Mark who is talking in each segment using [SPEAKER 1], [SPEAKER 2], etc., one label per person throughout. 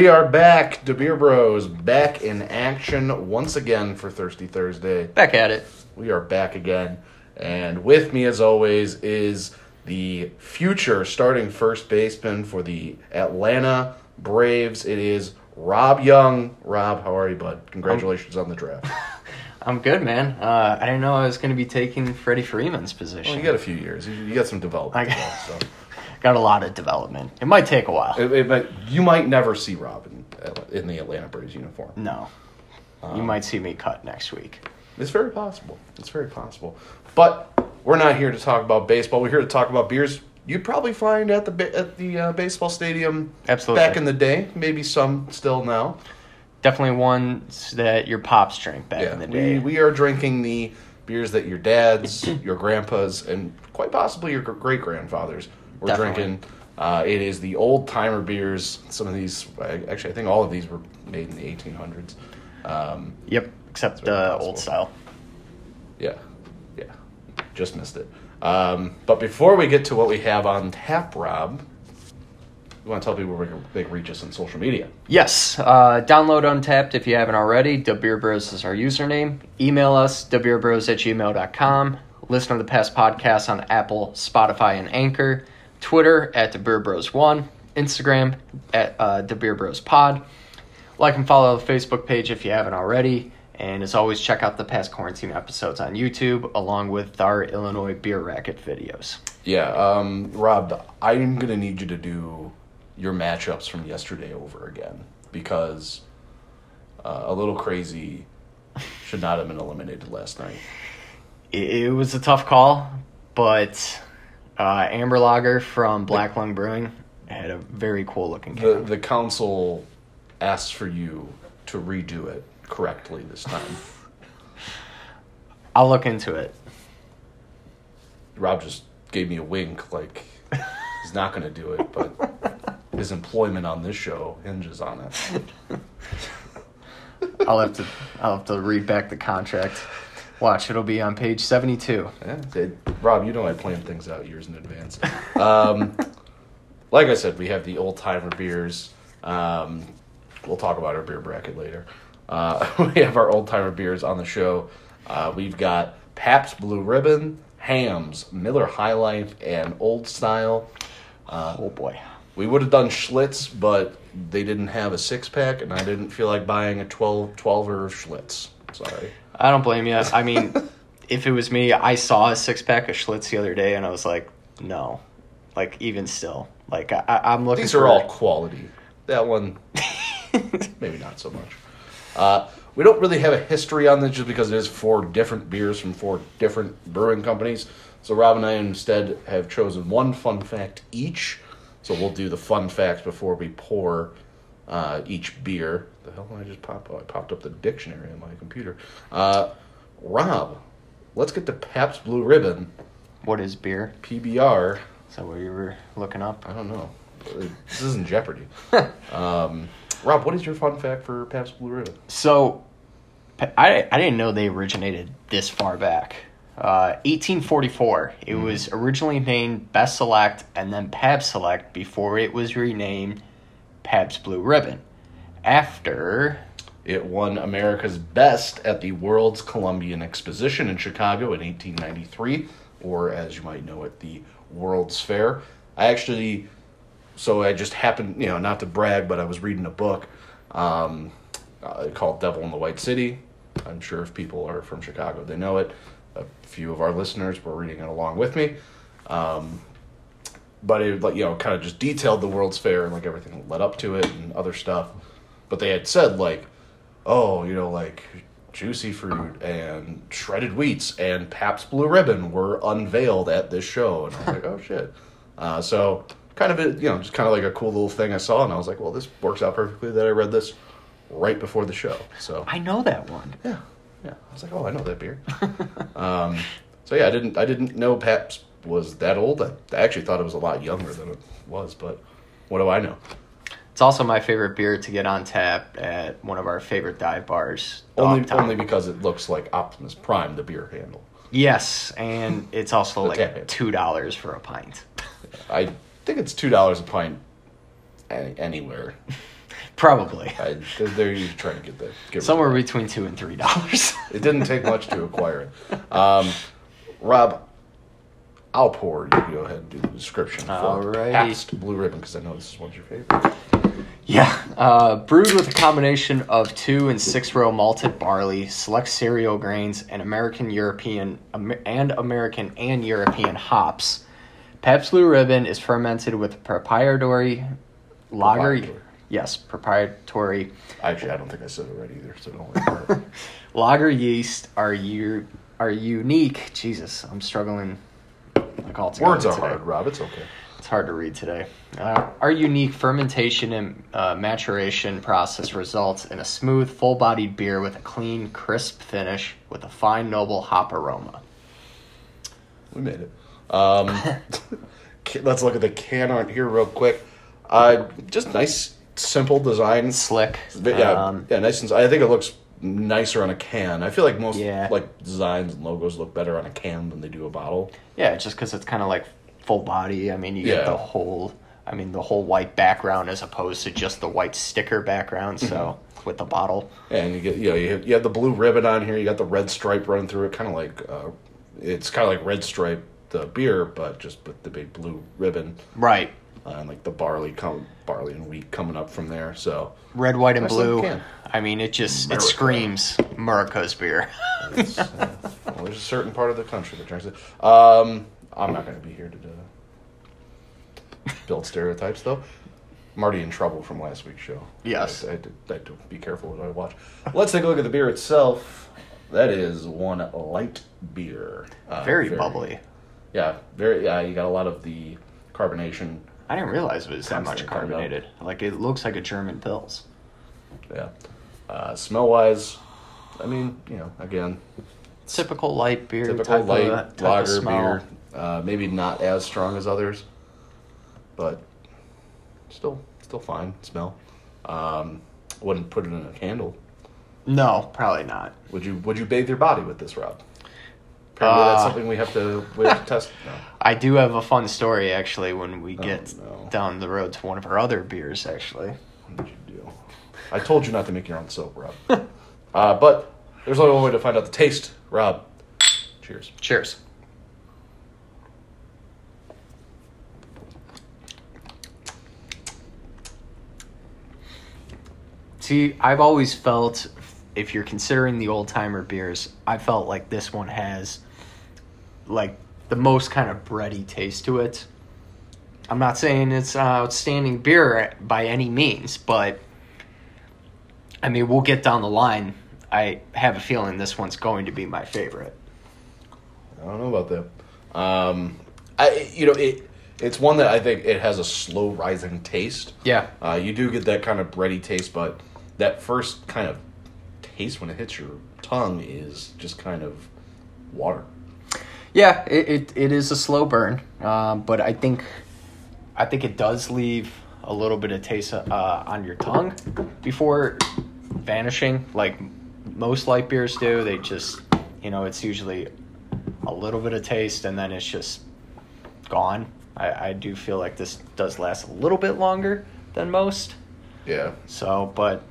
[SPEAKER 1] We are back, The Beer Bros, back in action once again for Thirsty Thursday.
[SPEAKER 2] Back at it.
[SPEAKER 1] We are back again, and with me, as always, is the future starting first baseman for the Atlanta Braves. It is Rob Young. Rob, how are you, bud? Congratulations on the draft.
[SPEAKER 2] I'm good, man. Uh, I didn't know I was going to be taking Freddie Freeman's position.
[SPEAKER 1] Well, you got a few years. You, you got some development.
[SPEAKER 2] I-
[SPEAKER 1] well, so.
[SPEAKER 2] Got a lot of development. It might take a while.
[SPEAKER 1] It- it might- you might never see Rob in, in the Atlanta Braves uniform.
[SPEAKER 2] no.
[SPEAKER 1] Um,
[SPEAKER 2] you might see me cut next week.
[SPEAKER 1] It's very possible. It's very possible. But we're not here to talk about baseball. We're here to talk about beers. You'd probably find at the at the uh, baseball stadium
[SPEAKER 2] Absolutely.
[SPEAKER 1] back in the day. Maybe some still now.
[SPEAKER 2] Definitely ones that your pops drank back
[SPEAKER 1] yeah,
[SPEAKER 2] in the day.
[SPEAKER 1] we we are drinking the beers that your dads, your grandpas, and quite possibly your great grandfathers were
[SPEAKER 2] Definitely.
[SPEAKER 1] drinking. Uh, it is the old timer beers. Some of these, actually, I think all of these were made in the 1800s. Um,
[SPEAKER 2] yep, except
[SPEAKER 1] possible.
[SPEAKER 2] old style.
[SPEAKER 1] Yeah, yeah, just missed it. Um, but before we get to what we have on tap, Rob, you want to tell people where they can reach us on social media?
[SPEAKER 2] Yes, uh, download Untappd if you haven't already. The Beer Bros is our username. Email us, thebeerbros at gmail.com. Listen to the past podcasts on Apple, Spotify, and Anchor. Twitter at The Beer Bros 1. Instagram at uh, The Beer Bros Pod. Like and follow the Facebook page if you haven't already. And as always, check out the past quarantine episodes on YouTube along with our Illinois Beer Bracket videos.
[SPEAKER 1] Yeah, um, Rob, I'm gonna need you to do your matchups from yesterday over again because uh, a little crazy should not have been eliminated last night.
[SPEAKER 2] it was a tough call, but uh, Amber Lager from Black Lung Brewing had a very cool looking
[SPEAKER 1] The
[SPEAKER 2] can.
[SPEAKER 1] the council asked for you to redo it correctly this time.
[SPEAKER 2] I'll look into it.
[SPEAKER 1] Rob just gave me a wink, like he's not going to do it, but his employment on this show hinges on it.
[SPEAKER 2] I'll have to I'll have to read back the contract. Watch, it'll be on page seventy two.
[SPEAKER 1] Yeah, it- Rob, you know I plan things out years in advance. Um, like I said, we have the old timer beers. Um, we'll talk about our beer bracket later. Uh, we have our old timer beers on the show. Uh, we've got Pabst Blue Ribbon, Hamm's, Miller High Life, and Old Style. Uh,
[SPEAKER 2] Oh boy.
[SPEAKER 1] We would have done Schlitz, but they didn't have a six pack, and I didn't feel like buying a 12 12er of Schlitz. Sorry.
[SPEAKER 2] I don't blame you. I mean, if it was me, I saw a six pack of Schlitz the other day and I was like, no. Like even still. Like I, I'm looking
[SPEAKER 1] These
[SPEAKER 2] for
[SPEAKER 1] are all quality. That one, maybe not so much. Uh, we don't really have a history on this just because it is four different beers from four different brewing companies. So Rob and I instead have chosen one fun fact each. So we'll do the fun facts before we pour uh, each beer. The hell did I just pop? Oh, I popped up the dictionary on my computer. Uh, Rob, let's get to Pabst Blue Ribbon
[SPEAKER 2] what is beer?
[SPEAKER 1] PBR.
[SPEAKER 2] Is that what you were looking up?
[SPEAKER 1] I don't know. This isn't Jeopardy. um, Rob, what is your fun fact for Pabst Blue Ribbon?
[SPEAKER 2] So, I, I didn't know they originated this far back. Uh, 1844. It was originally named Best Select and then Pabst Select before it was renamed Pabst Blue Ribbon. After,
[SPEAKER 1] It won America's Best at the World's Columbian Exposition in Chicago in 1893, or as you might know it, the World's Fair. I actually, so I just happened, you know, not to brag, but I was reading a book um, uh, called Devil in the White City. I'm sure if people are from Chicago, they know it. A few of our listeners were reading it along with me. Um, but it you know kind of just detailed the World's Fair and like everything that led up to it and other stuff. But they had said like, oh, you know, like juicy fruit and shredded wheats and Pabst Blue Ribbon were unveiled at this show, and I was like, oh shit. Uh, so kind of a, you know just kind of like a cool little thing I saw, and I was like, well, this works out perfectly that I read this right before the show. So
[SPEAKER 2] I know that one.
[SPEAKER 1] yeah, yeah. I was like, oh, I know that beer. um, so yeah, I didn't I didn't know Pabst was that old. I, I actually thought it was a lot younger than it was, but what do I know?
[SPEAKER 2] It's also my favorite beer to get on tap at one of our favorite dive bars.
[SPEAKER 1] Only only because it looks like Optimus Prime, the beer handle.
[SPEAKER 2] Yes, and it's also like two dollars for a pint.
[SPEAKER 1] I think it's two dollars a pint any, anywhere.
[SPEAKER 2] Probably
[SPEAKER 1] I, they're, they're usually trying to get that. Get
[SPEAKER 2] somewhere between two and three dollars.
[SPEAKER 1] It didn't take much to acquire it. Um, Rob, I'll pour. You go ahead and do the description for
[SPEAKER 2] Alrighty.
[SPEAKER 1] Pabst Blue Ribbon because I know this is one of your favorites.
[SPEAKER 2] Yeah, uh, brewed with a combination of two and six row malted barley, select cereal grains, and American European and American and European hops. Pabst Blue Ribbon is fermented with proprietary lager.
[SPEAKER 1] Proprietary.
[SPEAKER 2] Yes, proprietary
[SPEAKER 1] Actually, I don't think I said it right either, so don't worry about it.
[SPEAKER 2] lager yeast are you are unique. Jesus, I'm struggling. Like all
[SPEAKER 1] Words are
[SPEAKER 2] today.
[SPEAKER 1] hard, Rob. It's okay.
[SPEAKER 2] Hard to read today. Uh, our unique fermentation and uh, maturation process results in a smooth, full bodied beer with a clean, crisp finish with a fine, noble hop aroma.
[SPEAKER 1] We made it. Um, let's look at the can art here real quick. Uh, just nice, simple design.
[SPEAKER 2] Slick.
[SPEAKER 1] Yeah,
[SPEAKER 2] Um,
[SPEAKER 1] yeah, nice. And, I think it looks nicer on a can. I feel like most
[SPEAKER 2] Yeah.
[SPEAKER 1] like designs and logos look better on a can than they do a bottle.
[SPEAKER 2] yeah, just because it's kind of like full body. I mean, you get the whole. I mean, the whole white background as opposed to just the white sticker background. So with the bottle,
[SPEAKER 1] And you get you know you have, you have the blue ribbon on here. You got the red stripe running through it, kind of like uh, it's kind of like red stripe the beer, but just with the big blue ribbon
[SPEAKER 2] right?
[SPEAKER 1] uh, and like the barley come barley and wheat coming up from there. So
[SPEAKER 2] Red, white, and blue. I mean, it just
[SPEAKER 1] America.
[SPEAKER 2] it screams Murica's beer.
[SPEAKER 1] uh, well, there's a certain part of the country that drinks it. Um, I'm not going to be here to uh, build stereotypes, though. I'm already in trouble from last week's show.
[SPEAKER 2] Yes.
[SPEAKER 1] I, I, had to, I be careful what I watch. Let's take a look at the beer itself. That is one light beer. Uh,
[SPEAKER 2] very bubbly.
[SPEAKER 1] Yeah, very. Yeah, you got a lot of the carbonation.
[SPEAKER 2] I didn't realize it was that much carbonated. Like it looks like a German Pils.
[SPEAKER 1] Yeah. Uh, smell wise, I mean, you know, again,
[SPEAKER 2] Typical light beer.
[SPEAKER 1] typical light
[SPEAKER 2] of, type of
[SPEAKER 1] lager beer. Uh, maybe not as strong as others, but still, still fine. Smell. Um, wouldn't put it in a candle.
[SPEAKER 2] No, probably not.
[SPEAKER 1] Would you? Would you bathe your body with this, Rob? That's
[SPEAKER 2] Uh,
[SPEAKER 1] something we have to we have to test. No.
[SPEAKER 2] I do have a fun story actually when we
[SPEAKER 1] Oh,
[SPEAKER 2] get
[SPEAKER 1] no.
[SPEAKER 2] down the road to one of our other beers. Actually,
[SPEAKER 1] What did you do? I told you not to make your own soap, Rob. uh, but there's only one way to find out the taste, Rob. Cheers.
[SPEAKER 2] cheers. See, I've always felt if you're considering the old timer beers, I felt like this one has like the most kind of bready taste to it. I'm not saying it's an outstanding beer by any means, but I mean, we'll get down the line. I have a feeling this one's going to be my favorite.
[SPEAKER 1] I don't know about that. Um, I you know it. It's one that I think it has a slow rising taste.
[SPEAKER 2] Yeah.
[SPEAKER 1] Uh, you do get that kind of bready taste, but that first kind of taste when it hits your tongue is just kind of water.
[SPEAKER 2] Yeah, it, it, it is a slow burn, um, but I think I think it does leave a little bit of taste uh, on your tongue before vanishing. Like most light beers do, they just you know it's usually a little bit of taste and then it's just gone. I, I do feel like this does last a little bit longer than most.
[SPEAKER 1] Yeah.
[SPEAKER 2] So, but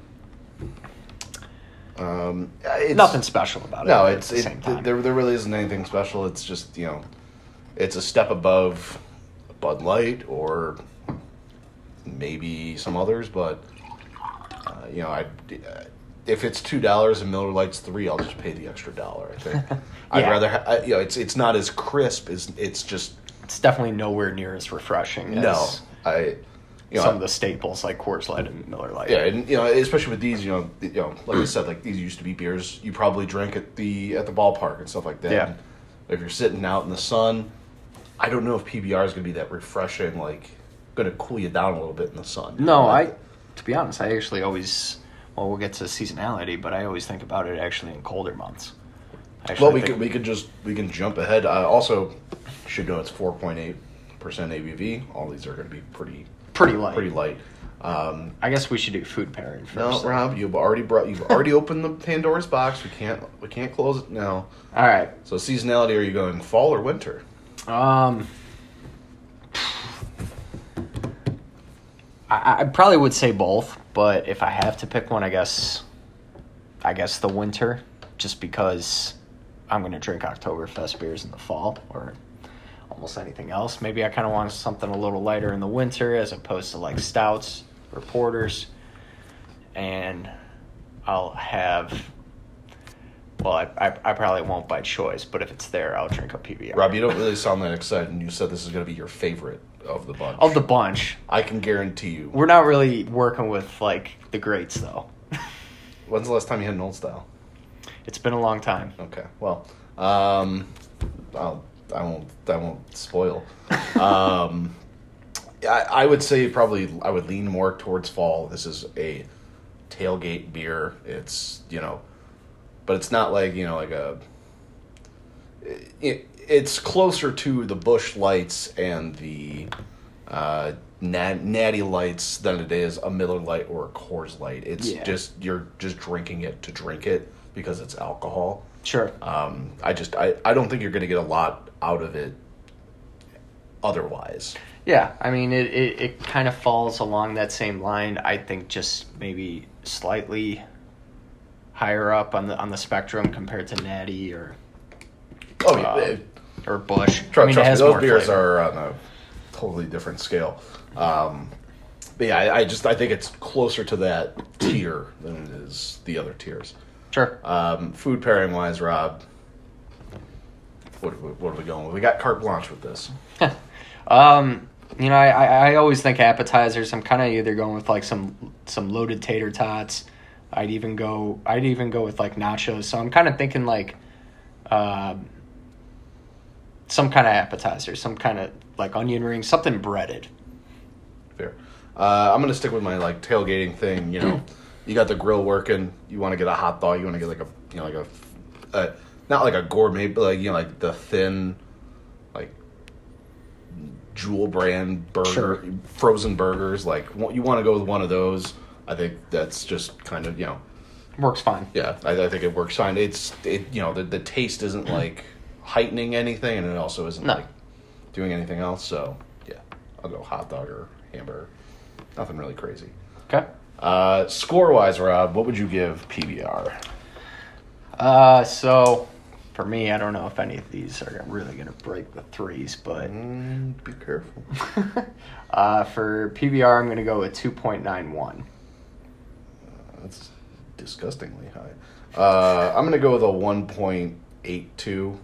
[SPEAKER 1] Um, it's,
[SPEAKER 2] nothing special about it.
[SPEAKER 1] No, it's
[SPEAKER 2] the
[SPEAKER 1] it, there. There really isn't anything special. It's just you know, it's a step above Bud Light or maybe some others, but uh, you know, I uh, if it's two dollars and Miller Lite's three, I'll just pay the extra dollar. I think I'd rather ha- I, you know, it's it's not as crisp as it's just
[SPEAKER 2] it's definitely nowhere near as refreshing as
[SPEAKER 1] no. I you know
[SPEAKER 2] some of the staples like Coors Light and Miller Lite.
[SPEAKER 1] Yeah, and you know, especially with these, you know, you know, like I said, like these used to be beers you probably drank at the at the ballpark and stuff like that.
[SPEAKER 2] Yeah.
[SPEAKER 1] And if you're sitting out in the sun, I don't know if PBR is going to be that refreshing, like going to cool you down a little bit in the sun.
[SPEAKER 2] No,
[SPEAKER 1] Like,
[SPEAKER 2] I. To be honest, I actually always. Well, we'll get to seasonality, but I always think about it actually in colder months. Actually
[SPEAKER 1] Well, we could we could just we can jump ahead. Uh, also, should know it's four point eight percent ABV. All these are going to be pretty
[SPEAKER 2] pretty light.
[SPEAKER 1] pretty light. Um,
[SPEAKER 2] I guess we should do food pairing first. no.
[SPEAKER 1] Rob, you've already brought you've already opened the Pandora's box. We can't we can't close it now.
[SPEAKER 2] All right.
[SPEAKER 1] So seasonality, are you going fall or winter?
[SPEAKER 2] Um. I, I probably would say both, but if I have to pick one, I guess, I guess the winter, just because I'm gonna drink Oktoberfest beers in the fall or almost anything else. Maybe I kind of want something a little lighter in the winter as opposed to like stouts or porters, and I'll have. Well, I, I, I probably won't by choice, but if it's there, I'll drink a PBR.
[SPEAKER 1] Rob, you don't really sound that excited, and you said this is going to be your favorite of the bunch.
[SPEAKER 2] Of the bunch,
[SPEAKER 1] I can guarantee you.
[SPEAKER 2] we're not really working with like the greats though.
[SPEAKER 1] When's the last time you had an old style?
[SPEAKER 2] it's been a long time.
[SPEAKER 1] Okay. Well, um, I'll, I won't. I won't spoil. um, I, I would say probably I would lean more towards fall. This is a tailgate beer. It's you know, but it's not like you know like a. It, it's closer to the Busch Lights and the uh, nat, Natty Lights than it is a Miller Lite or a Coors Light. It's
[SPEAKER 2] Yeah.
[SPEAKER 1] just you're just drinking it to drink it because it's alcohol.
[SPEAKER 2] Sure.
[SPEAKER 1] Um, I just I, I don't think you're going to get a lot out of it otherwise.
[SPEAKER 2] Yeah, I mean, it, it, it kind of falls along that same line. I think just maybe slightly higher up on the on the spectrum compared to Natty or
[SPEAKER 1] Oh
[SPEAKER 2] uh,
[SPEAKER 1] it-
[SPEAKER 2] or
[SPEAKER 1] Busch.
[SPEAKER 2] I mean,
[SPEAKER 1] trust me, those beers
[SPEAKER 2] flavor.
[SPEAKER 1] are on a totally different scale. Um, but yeah, I, I just I think it's closer to that tier than it is the other tiers.
[SPEAKER 2] sure.
[SPEAKER 1] Um, food pairing wise, Rob, what, what, are we going with? We got carte blanche with this.
[SPEAKER 2] Um, you know, I, I, I always think appetizers. I'm kind of either going with like some some loaded tater tots. I'd even go. I'd even go with like nachos. So I'm kind of thinking like, um, some kind of appetizer, some kind of like onion ring, something breaded.
[SPEAKER 1] Fair. Uh, I'm gonna stick with my like tailgating thing. You know, you got the grill working. You want to get a hot dog. You want to get like a you know like a, uh, not like a gourmet, but like you know like the thin, like jewel brand burger,
[SPEAKER 2] Sure.
[SPEAKER 1] frozen burgers. Like you want to go with one of those. I think that's just kind of you know
[SPEAKER 2] Works fine.
[SPEAKER 1] yeah. I, I think it works fine. It's it you know the the taste isn't like heightening anything, and it also isn't
[SPEAKER 2] No.
[SPEAKER 1] like doing anything else. So yeah, I'll go hot dog or hamburger. Nothing really crazy.
[SPEAKER 2] Okay.
[SPEAKER 1] Uh, score wise, Rob, what would you give PBR?
[SPEAKER 2] Uh, so for me, I don't know if any of these are really gonna break the threes, but
[SPEAKER 1] Mm, be careful.
[SPEAKER 2] uh, for PBR, I'm gonna go with two point nine one.
[SPEAKER 1] That's disgustingly high. Uh, I'm gonna go with a 1.82.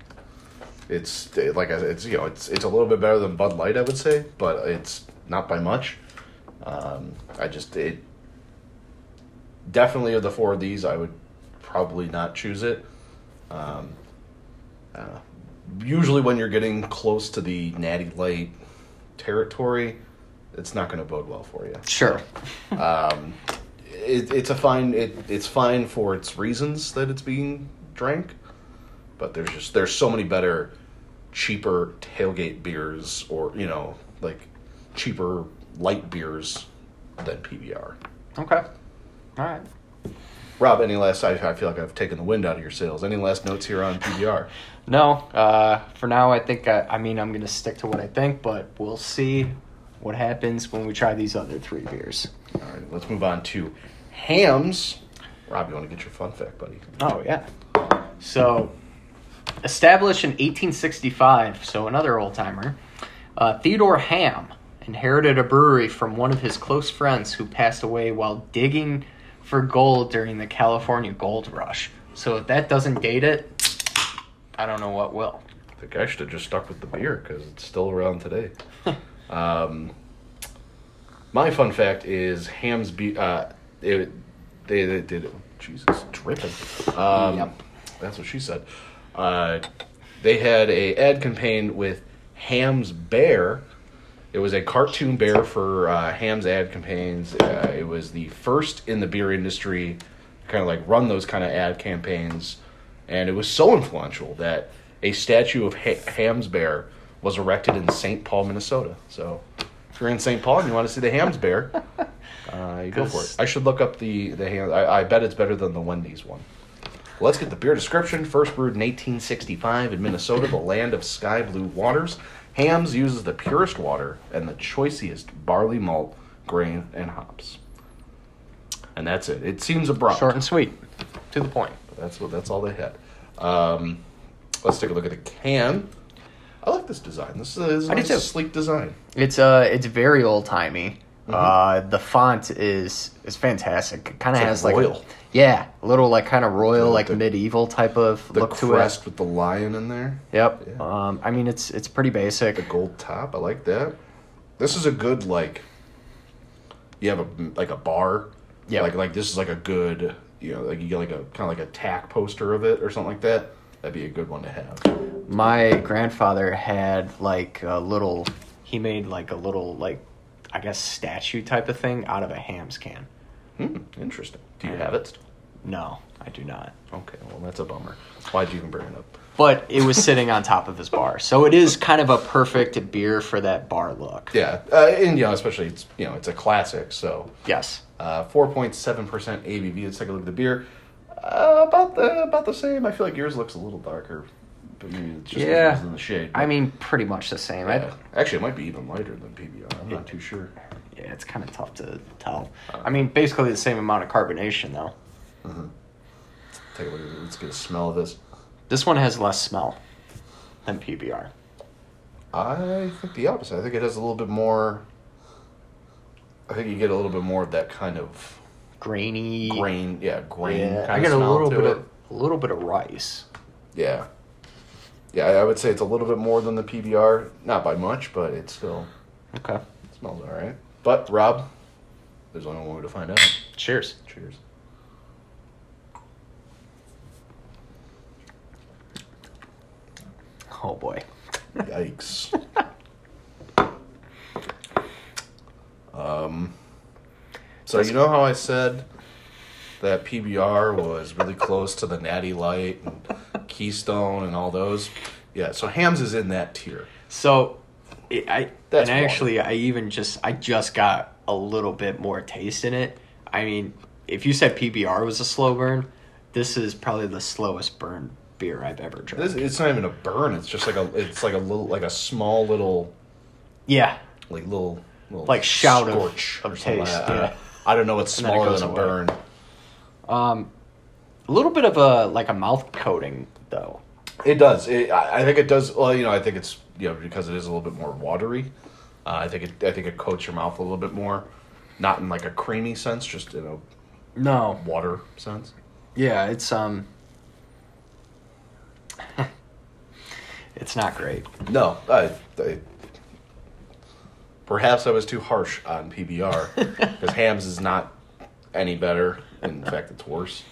[SPEAKER 1] It's like I said, it's you know it's it's a little bit better than Bud Light, I would say, but it's not by much. Um, I just it definitely of the four of these, I would probably not choose it. Um, Usually, when you're getting close to the Natty Light territory, it's not going to bode well for you.
[SPEAKER 2] Sure.
[SPEAKER 1] Um, it, it's a fine. It, it's fine for its reasons that it's being drank, but there's just there's so many better, cheaper tailgate beers, or you know, like cheaper light beers than PBR.
[SPEAKER 2] Okay. All right.
[SPEAKER 1] Rob, any last? I, I feel like I've taken the wind out of your sails. Any last notes here on PBR?
[SPEAKER 2] No. Uh, for now, I think I, I mean I'm gonna stick to what I think, but we'll see what happens when we try these other three beers.
[SPEAKER 1] All right, let's move on to Hamm's. Rob, you want to get your fun fact, buddy?
[SPEAKER 2] Oh yeah. So, established in 1865, so another old timer, uh, Theodore Hamm inherited a brewery from one of his close friends who passed away while digging for gold during the California Gold Rush. So if that doesn't date it, I don't know what will.
[SPEAKER 1] I think I should have just stuck with the beer because it's still around today. um, my fun fact is Hamm's be uh, it, they, they did it. Jesus dripping. Um,
[SPEAKER 2] Yep.
[SPEAKER 1] That's what she said. Uh, they had a ad campaign with Hamm's Bear. It was a cartoon bear for uh, Hamm's ad campaigns. Uh, it was the first in the beer industry kind of like run those kind of ad campaigns, and it was so influential that a statue of ha- Hamm's Bear was erected in St. Paul, Minnesota. So, if you're in St. Paul and you want to see the Hamm's Bear, uh, you go for it. I should look up the the ham. I, I bet it's better than the Wendy's one. Let's get the beer description. First brewed in 1865 in Minnesota, the land of sky blue waters. Hamm's uses the purest water and the choicest barley malt grain, and hops. And that's it. It seems abrupt.
[SPEAKER 2] Short and sweet, to the point.
[SPEAKER 1] That's what that's all they had. Um, let's take a look at the can. I like this design. This is a, this is a
[SPEAKER 2] I do
[SPEAKER 1] nice,
[SPEAKER 2] too.
[SPEAKER 1] sleek design.
[SPEAKER 2] It's uh, it's very old timey.
[SPEAKER 1] Mm-hmm.
[SPEAKER 2] Uh, the font is is fantastic. It kind of
[SPEAKER 1] It's like
[SPEAKER 2] has like
[SPEAKER 1] royal.
[SPEAKER 2] yeah, a little like kind of royal, like
[SPEAKER 1] the-
[SPEAKER 2] medieval type of
[SPEAKER 1] The
[SPEAKER 2] look to it.
[SPEAKER 1] crest with the lion in there,
[SPEAKER 2] Yep. Um, I mean it's it's pretty basic.
[SPEAKER 1] the gold top. I like that. This is a good like. You have a like a bar.
[SPEAKER 2] Yeah.
[SPEAKER 1] Like like this is like a good you know like you get like a kind of like a tack poster of it or something like that. That'd be a good one to have.
[SPEAKER 2] My grandfather had like a little. He made like a little like, I guess statue type of thing out of a Hamm's can.
[SPEAKER 1] Hmm. Interesting. Do you have it? Still?
[SPEAKER 2] No, I do not.
[SPEAKER 1] Okay. Well, that's a bummer. Why'd you even bring it up?
[SPEAKER 2] But it was sitting on top of his bar, so it is kind of a perfect beer for that bar look.
[SPEAKER 1] Yeah, uh, and you know, especially it's you know it's a classic, so
[SPEAKER 2] Yes.
[SPEAKER 1] Uh, four point seven percent ABV. Let's take a look at the beer. Uh, about the about the same. I feel like yours looks a little darker, but maybe it's just
[SPEAKER 2] Yeah.
[SPEAKER 1] in the shade.
[SPEAKER 2] I mean, pretty much the same. I-
[SPEAKER 1] yeah. actually, it might be even lighter than PBR. I'm not too sure.
[SPEAKER 2] Yeah, it's kind of tough to tell. I mean, basically the same amount of carbonation though.
[SPEAKER 1] Take a look. Let's get a smell of this.
[SPEAKER 2] This one has less smell than PBR.
[SPEAKER 1] I think the opposite. I think it has a little bit more. I think you get a little bit more of that kind of
[SPEAKER 2] Grainy.
[SPEAKER 1] grain. Yeah, grain.
[SPEAKER 2] Yeah,
[SPEAKER 1] kind
[SPEAKER 2] I
[SPEAKER 1] of
[SPEAKER 2] get a little bit
[SPEAKER 1] it.
[SPEAKER 2] of a little bit of rice.
[SPEAKER 1] Yeah. Yeah, I I would say it's a little bit more than the PBR. Not by much, but it's still
[SPEAKER 2] Okay.
[SPEAKER 1] smells all right. But, Rob, there's only one way to find out.
[SPEAKER 2] Cheers.
[SPEAKER 1] Cheers.
[SPEAKER 2] Oh boy.
[SPEAKER 1] Yikes. um, so, you know how I said that PBR was really close to the Natty Light and Keystone and all those? Yeah, so Hamm's is in that tier.
[SPEAKER 2] So, it, I
[SPEAKER 1] That's
[SPEAKER 2] and
[SPEAKER 1] one.
[SPEAKER 2] actually I even just I just got a little bit more taste in it. I mean, if you said PBR was a slow burn, this is probably the slowest burn beer I've ever drank.
[SPEAKER 1] This, it's not even a burn. It's just like a. It's like a little, like a small little,
[SPEAKER 2] yeah,
[SPEAKER 1] like little
[SPEAKER 2] Like shout of-
[SPEAKER 1] scorch
[SPEAKER 2] of
[SPEAKER 1] something.
[SPEAKER 2] taste,
[SPEAKER 1] I, I,
[SPEAKER 2] yeah.
[SPEAKER 1] don't, I don't know what's smaller than a
[SPEAKER 2] away.
[SPEAKER 1] burn.
[SPEAKER 2] um, a little bit of a like a mouth coating though.
[SPEAKER 1] It does. It, I, I think it does. Well, you know, I think it's you know because it is a little bit more watery. Uh, I think it. I think it coats your mouth a little bit more, not in like a creamy sense, just in a
[SPEAKER 2] No,
[SPEAKER 1] water sense.
[SPEAKER 2] yeah, it's um, it's not great.
[SPEAKER 1] No, I, I perhaps I was too harsh on PBR because Hamm's is not any better. In fact, it's worse.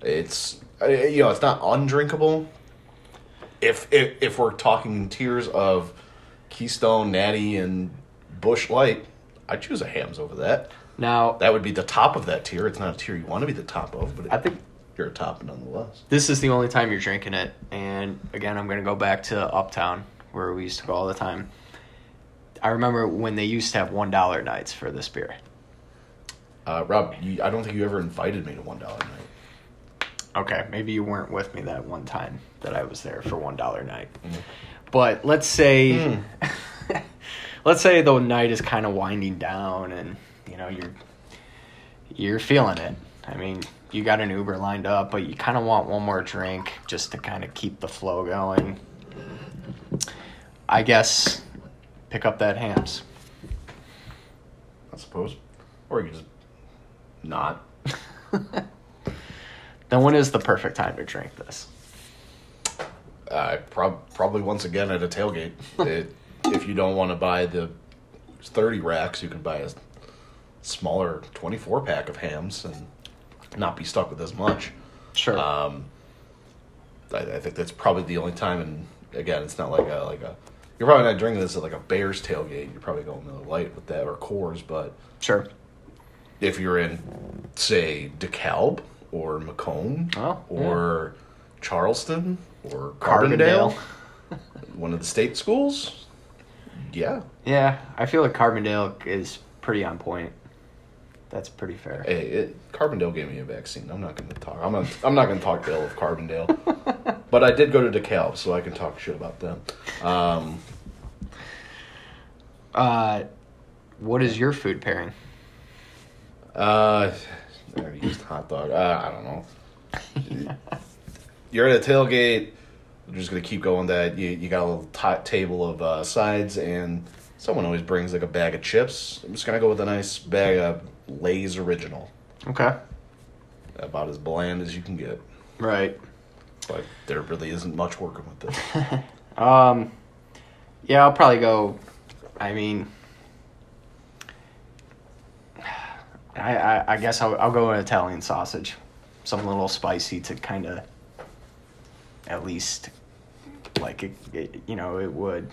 [SPEAKER 1] It's uh, you know it's not undrinkable. If if if we're talking tiers of Keystone, Natty, and Busch Light, I choose a Hamm's over that.
[SPEAKER 2] Now,
[SPEAKER 1] That would be the top of that tier. It's not a tier you want to be the top of, but
[SPEAKER 2] I think
[SPEAKER 1] you're a top nonetheless.
[SPEAKER 2] this is the only time you're drinking it. And again, I'm going to go back to Uptown where we used to go all the time. I remember when they used to have $1 nights for this beer.
[SPEAKER 1] Uh, Rob, you, I don't think you ever invited me to one dollar night.
[SPEAKER 2] Okay, maybe you weren't with me that one time that I was there for $1 night. But let's say let's say the night is kind of winding down and you know you're you're feeling it. I mean, you got an Uber lined up, but you kind of want one more drink just to kind of keep the flow going. I guess pick up that Hamm's.
[SPEAKER 1] I suppose, or you could just not.
[SPEAKER 2] Then when is the perfect time to drink this?
[SPEAKER 1] Uh, prob- probably once again at a tailgate. it, if you don't want to buy the thirty racks, you can buy a smaller twenty-four pack of Hamm's and not be stuck with as much.
[SPEAKER 2] Sure.
[SPEAKER 1] Um, I, I think that's probably the only time. And again, it's not like a like a. You're probably not drinking this at like a Bears tailgate. You're probably going Miller Lite with that or Coors. But
[SPEAKER 2] sure.
[SPEAKER 1] if you're in, say, DeKalb or Macomb
[SPEAKER 2] Oh,
[SPEAKER 1] or Charleston or
[SPEAKER 2] Carbondale.
[SPEAKER 1] Carbondale, one of the state schools, yeah,
[SPEAKER 2] Yeah, I feel like Carbondale is pretty on point. That's pretty fair.
[SPEAKER 1] Hey, it, Carbondale gave me a vaccine. I'm not going to talk. I'm not. I'm not going to talk ill of Carbondale. but I did go to DeKalb, so I can talk shit about them. Um,
[SPEAKER 2] Uh, What is your food pairing?
[SPEAKER 1] Uh, I used hot dog. Uh, I don't know. You're at a tailgate. We're just gonna keep going. That you you got a little t- table of uh, sides, and someone always brings like a bag of chips. I'm just gonna go with a nice bag of Lay's Original.
[SPEAKER 2] Okay.
[SPEAKER 1] About as bland as you can get.
[SPEAKER 2] Right.
[SPEAKER 1] But there really isn't much working with this.
[SPEAKER 2] Um, yeah, I'll probably go. I mean, I I, I guess I'll, I'll go an Italian sausage, something a little spicy to kind of, at least, like it, it, you know, it would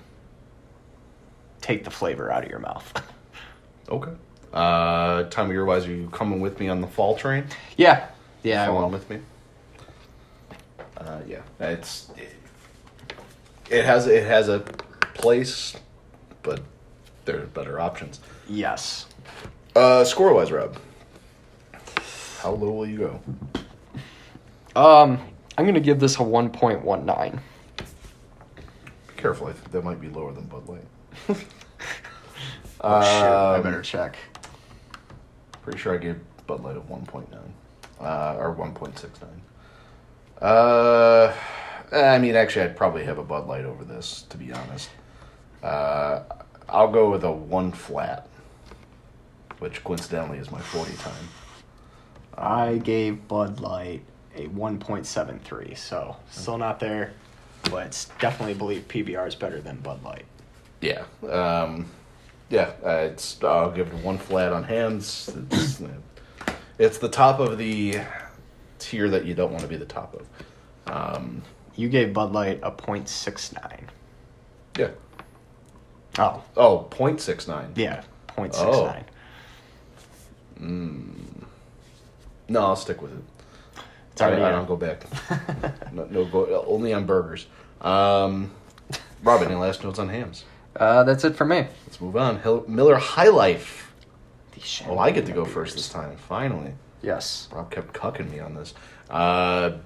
[SPEAKER 2] take the flavor out of your mouth.
[SPEAKER 1] okay. Uh, time of year wise, are you coming with me on the fall train?
[SPEAKER 2] yeah, yeah,
[SPEAKER 1] on with me. Uh, yeah, it's it, it has it has a place, but there are better options.
[SPEAKER 2] Yes.
[SPEAKER 1] Uh, score wise, Rob, how low will you go?
[SPEAKER 2] Um, I'm gonna give this a one point one nine.
[SPEAKER 1] Be careful, I think that might be lower than Bud Light.
[SPEAKER 2] Oh shit! I
[SPEAKER 1] Um,
[SPEAKER 2] better check.
[SPEAKER 1] Pretty sure I gave Bud Light a one point nine, uh, or one point six nine. Uh, I mean, actually, I'd probably have a Bud Light over this, to be honest. Uh, I'll go with a one flat, which coincidentally is my forty time.
[SPEAKER 2] I gave Bud Light a 1.73, so still not there, but definitely believe PBR is better than Bud Light.
[SPEAKER 1] Yeah, um, yeah. Uh, it's I'll give it one flat on hands. It's, it's the top of the tier that you don't want to be the top of. Um,
[SPEAKER 2] You gave Bud Light a 0.69.
[SPEAKER 1] yeah.
[SPEAKER 2] Oh,
[SPEAKER 1] Oh, 0.69.
[SPEAKER 2] yeah, 0.69.
[SPEAKER 1] No, I'll stick with it.
[SPEAKER 2] It's
[SPEAKER 1] I, I don't go back. no, no go only on burgers. Um, Rob, any last notes on Hamm's?
[SPEAKER 2] Uh, that's it for me.
[SPEAKER 1] Let's move on. Hill, Miller High Life. Oh, I get to go first this time. Finally,
[SPEAKER 2] Yes.
[SPEAKER 1] Rob kept cucking me on this. Uh,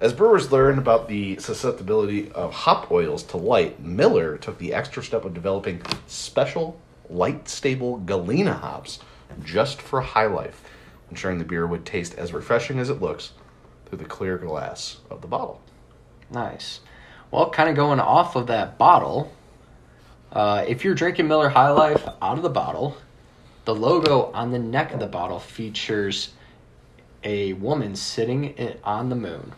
[SPEAKER 1] as brewers learned about the susceptibility of hop oils to light, Miller took the extra step of developing special light stable Galena hops just for High Life, ensuring the beer would taste as refreshing as it looks through the clear glass of the bottle.
[SPEAKER 2] Nice. Well, kind of going off of that bottle, uh, if you're drinking Miller High Life out of the bottle, the logo on the neck of the bottle features a woman sitting on the moon.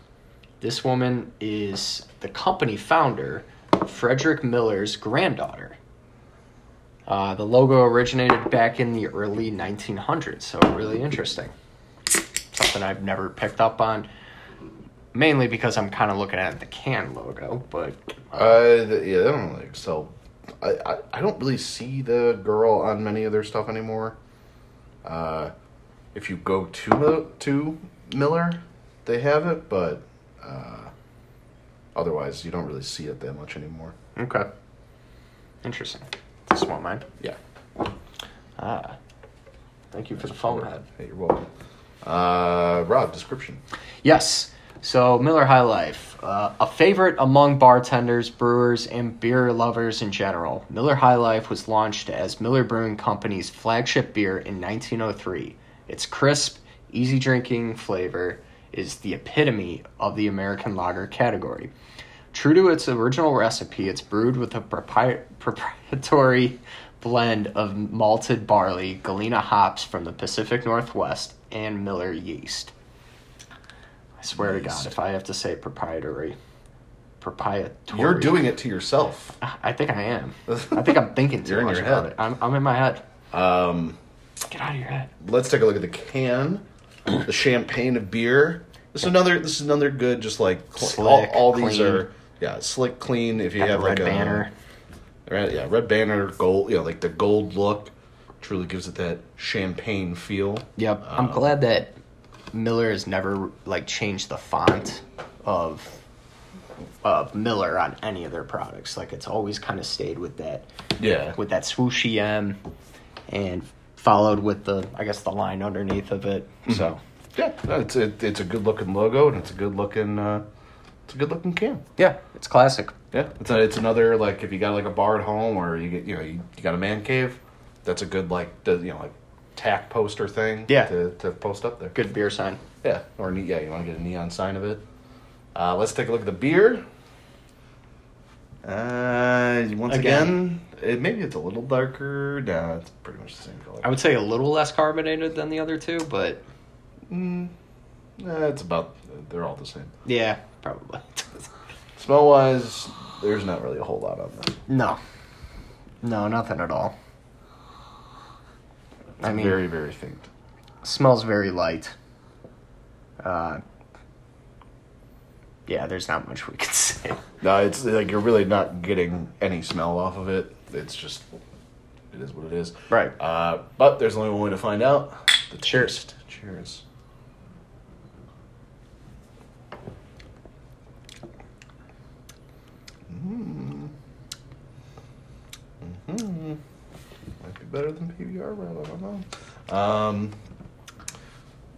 [SPEAKER 2] This woman is the company founder, Frederick Miller's granddaughter. Uh, the logo originated back in the early 1900s, so really interesting. Something I've never picked up on mainly because I'm kind of looking at the can logo, but
[SPEAKER 1] Uh, th- yeah, they don't like sell. I, I, I don't really see the girl on many of their stuff anymore. Uh, if you go to to Miller, they have it, but uh, otherwise you don't really see it that much anymore.
[SPEAKER 2] okay. Interesting. This one mine.
[SPEAKER 1] Yeah.
[SPEAKER 2] Ah. Thank you for the foam head.
[SPEAKER 1] Hey, you're welcome. Uh, Rob, description.
[SPEAKER 2] Yes. So Miller High Life, uh, a favorite among bartenders, brewers, and beer lovers in general. Miller High Life was launched as Miller Brewing Company's flagship beer in 1903. Its crisp, easy drinking flavor is the epitome of the American lager category. True to its original recipe, it's brewed with a propri- proprietary blend of malted barley, Galena hops from the Pacific Northwest, and Miller yeast. I swear to God, if I have to say proprietary, proprietary.
[SPEAKER 1] You're doing it to yourself.
[SPEAKER 2] I think I am. I think I'm thinking too
[SPEAKER 1] You're in
[SPEAKER 2] much
[SPEAKER 1] your
[SPEAKER 2] about
[SPEAKER 1] head.
[SPEAKER 2] it. I'm, I'm in my head.
[SPEAKER 1] Um,
[SPEAKER 2] Get out of your head.
[SPEAKER 1] let's take a look at the can. The champagne of beer. This is another. This is another good. Just like cl- all,
[SPEAKER 2] Slick,
[SPEAKER 1] all these
[SPEAKER 2] clean.
[SPEAKER 1] are yeah slick, clean. If you
[SPEAKER 2] Got
[SPEAKER 1] have
[SPEAKER 2] red
[SPEAKER 1] like a
[SPEAKER 2] banner.
[SPEAKER 1] Right, yeah, red banner, gold, you know, like the gold look truly gives it that champagne feel.
[SPEAKER 2] Yep. I'm
[SPEAKER 1] Um,
[SPEAKER 2] glad that Miller has never like changed the font of of Miller on any of their products. Like it's always kind of stayed with that
[SPEAKER 1] Yeah.
[SPEAKER 2] with that swooshy M and followed with the I guess the line underneath of it.
[SPEAKER 1] Mm-hmm.
[SPEAKER 2] So
[SPEAKER 1] Yeah, it's it, it's a good looking logo and it's a good looking uh, it's a good looking can.
[SPEAKER 2] yeah, it's classic.
[SPEAKER 1] Yeah, it's a, it's another like if you got like a bar at home or you get you know you, you got a man cave, that's a good like the you know like tack poster thing.
[SPEAKER 2] Yeah.
[SPEAKER 1] To, to post up there.
[SPEAKER 2] Good beer sign.
[SPEAKER 1] Yeah. Or yeah, you want to get a neon sign of it. Uh, let's take a look at the beer. Uh, once again,
[SPEAKER 2] Again.
[SPEAKER 1] it, maybe it's a little darker. No, it's pretty much the same color.
[SPEAKER 2] I would say a little less carbonated than the other two, but
[SPEAKER 1] Mm, eh, it's about. They're all the same.
[SPEAKER 2] yeah, probably.
[SPEAKER 1] Smell wise, there's not really a whole lot on them.
[SPEAKER 2] no. No, nothing at all.
[SPEAKER 1] It's
[SPEAKER 2] I mean,
[SPEAKER 1] very very faint.
[SPEAKER 2] smells very light. Uh, yeah, there's not much we can say.
[SPEAKER 1] No, it's like you're really not getting any smell off of it. It's just, it is what it is.
[SPEAKER 2] Right.
[SPEAKER 1] Uh, but there's only one way to find out. The
[SPEAKER 2] Cheers.
[SPEAKER 1] taste. Cheers. Mm. hmm Might be better than PBR, but I don't know. Um,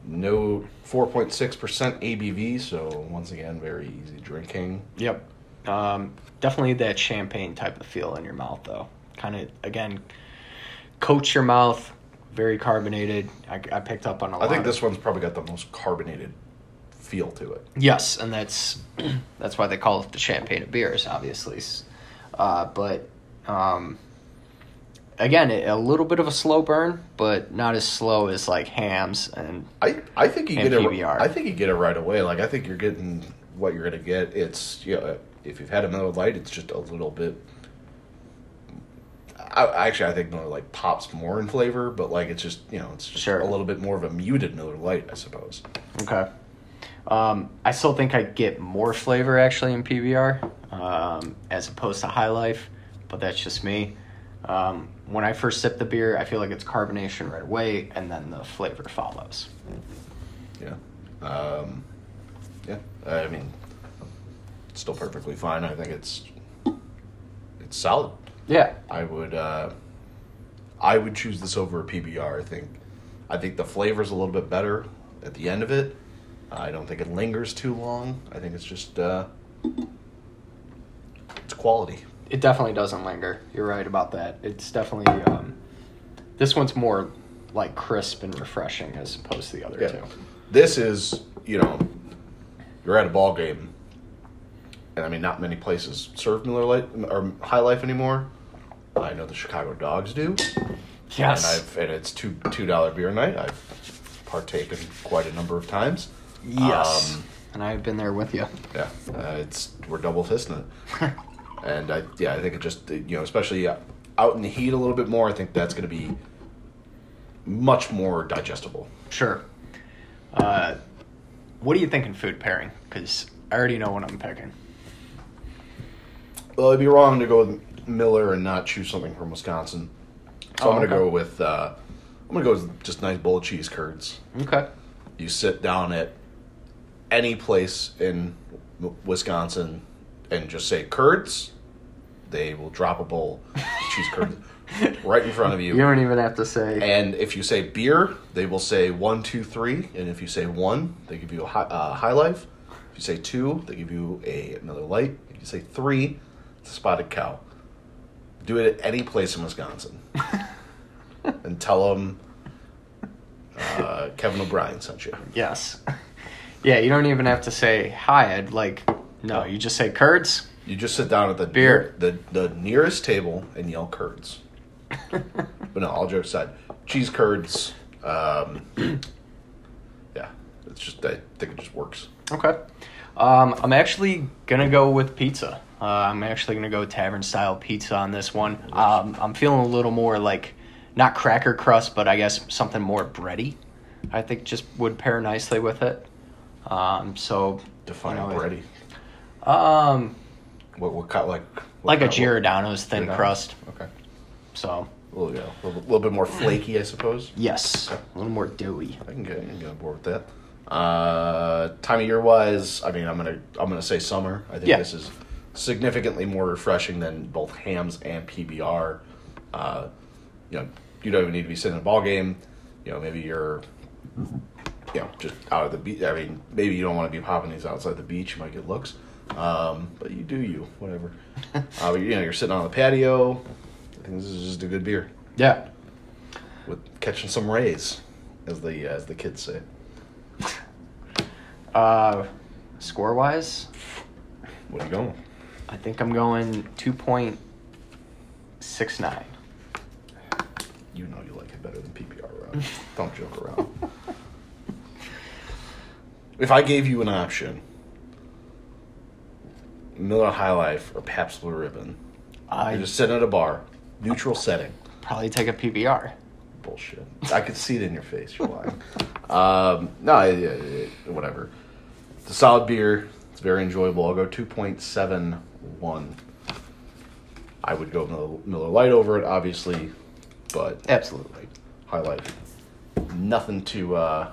[SPEAKER 1] no, 4.6% ABV, so once again, very easy drinking.
[SPEAKER 2] Yep. Um, definitely that champagne type of feel in your mouth, though. Kind of, again, coats your mouth, very carbonated. I, I picked up on a lot
[SPEAKER 1] I think
[SPEAKER 2] of-
[SPEAKER 1] this one's probably got the most carbonated feel to it.
[SPEAKER 2] Yes, and that's that's why they call it the champagne of beers, obviously. Uh, but um, again, a little bit of a slow burn, but not as slow as like Hamm's and
[SPEAKER 1] I, I think you get it. I think you get it right away. Like I think you're getting what you're gonna get. It's you know, if you've had a Miller Lite, it's just a little bit. I, actually, I think Miller Lite pops more in flavor, but like it's just you know it's just
[SPEAKER 2] Sure.
[SPEAKER 1] a little bit more of a muted Miller Lite, I suppose.
[SPEAKER 2] okay. Um, I still think I get more flavor actually in PBR um, as opposed to High Life, but that's just me. Um, when I first sip the beer, I feel like it's carbonation right away, and then the flavor follows.
[SPEAKER 1] Yeah, um, yeah. I mean, it's still perfectly fine. I think it's it's solid.
[SPEAKER 2] Yeah,
[SPEAKER 1] I would uh, I would choose this over a PBR. I think I think the flavor's a little bit better at the end of it. I don't think it lingers too long. I think it's just uh, it's quality.
[SPEAKER 2] It definitely doesn't linger. You're right about that. It's definitely um, this one's more like crisp and refreshing as opposed to the other
[SPEAKER 1] Yeah.
[SPEAKER 2] two.
[SPEAKER 1] This is you know you're at a ball game, and I mean not many places serve Miller Lite or High Life anymore. I know the Chicago Dogs do.
[SPEAKER 2] Yes.
[SPEAKER 1] and I've and it's two two dollar beer night. I've partaken quite a number of times.
[SPEAKER 2] yes.
[SPEAKER 1] Um,
[SPEAKER 2] and I've been there with you.
[SPEAKER 1] Yeah, uh, it's we're double fisting it, and I yeah I think it just you know especially uh, out in the heat a little bit more. I think that's going to be much more digestible.
[SPEAKER 2] Sure. Uh, what do you think in food pairing? Because I already know what I'm picking.
[SPEAKER 1] Well, it'd be wrong to go with Miller and not choose something from Wisconsin. So
[SPEAKER 2] Oh,
[SPEAKER 1] I'm going to
[SPEAKER 2] okay.
[SPEAKER 1] go with uh, I'm going to go with just nice bowl of cheese curds.
[SPEAKER 2] Okay.
[SPEAKER 1] You sit down at any place in Wisconsin and just say curds, they will drop a bowl of cheese curds right in front of
[SPEAKER 2] You You don't even have to say.
[SPEAKER 1] And if you say beer, they will say one, two, three. And if you say one, they give you a high, uh, high life. If you say two, they give you a another light. If you say three, it's a spotted cow. Do it at any place in Wisconsin, and tell them uh, Kevin O'Brien sent you.
[SPEAKER 2] Yes. Yeah, you don't even have to say hi. I'd like. No, you just say curds.
[SPEAKER 1] You just sit down at the
[SPEAKER 2] Beer.
[SPEAKER 1] the the nearest table and yell curds. but no, all jokes aside, cheese curds. Um, yeah, it's just I think it just works.
[SPEAKER 2] Okay. Um, I'm actually gonna go with pizza. Uh, I'm actually gonna go tavern style pizza on this one. Um, I'm feeling a little more like not cracker crust, but I guess something more bready. I think just would pair nicely with it. Um, so
[SPEAKER 1] Define
[SPEAKER 2] you know,
[SPEAKER 1] bready.
[SPEAKER 2] Um,
[SPEAKER 1] What what kind like what
[SPEAKER 2] like a
[SPEAKER 1] kind-
[SPEAKER 2] Giordano's thin
[SPEAKER 1] Giordano's?
[SPEAKER 2] crust.
[SPEAKER 1] Okay,
[SPEAKER 2] So
[SPEAKER 1] a little, yeah, a little, little bit more flaky, I suppose.
[SPEAKER 2] yes, a little more doughy.
[SPEAKER 1] I can get, I can get on board with that. Uh, time of year wise, I mean, I'm gonna I'm gonna say summer. I think
[SPEAKER 2] Yeah.
[SPEAKER 1] this is significantly more refreshing than both Hamm's and PBR. Uh, you know, you don't even need to be sitting in a ball game. You know, maybe you're, you know, just out of the beach. I mean, maybe you don't want to be popping these outside the beach. You might get looks, um, but you do you, whatever. uh, you know, you're sitting on the patio. I think this is just a good beer.
[SPEAKER 2] Yeah.
[SPEAKER 1] with catching some rays, as the as the kids say.
[SPEAKER 2] Uh, score wise,
[SPEAKER 1] What are you going?
[SPEAKER 2] I think I'm going two point six nine.
[SPEAKER 1] You know you like it better than PBR, Rob. Don't joke around. If I gave you an option, Miller High Life or Pabst Blue Ribbon,
[SPEAKER 2] I
[SPEAKER 1] you're just sitting at a bar, neutral setting.
[SPEAKER 2] probably take a PBR.
[SPEAKER 1] Bullshit. I could see it in your face. You're lying. um, no, yeah, yeah, yeah, whatever. It's a solid beer. It's very enjoyable. I'll go 2.71. I would go Miller, Miller Lite over it, obviously, but
[SPEAKER 2] Absolutely.
[SPEAKER 1] High Life. Nothing to. uh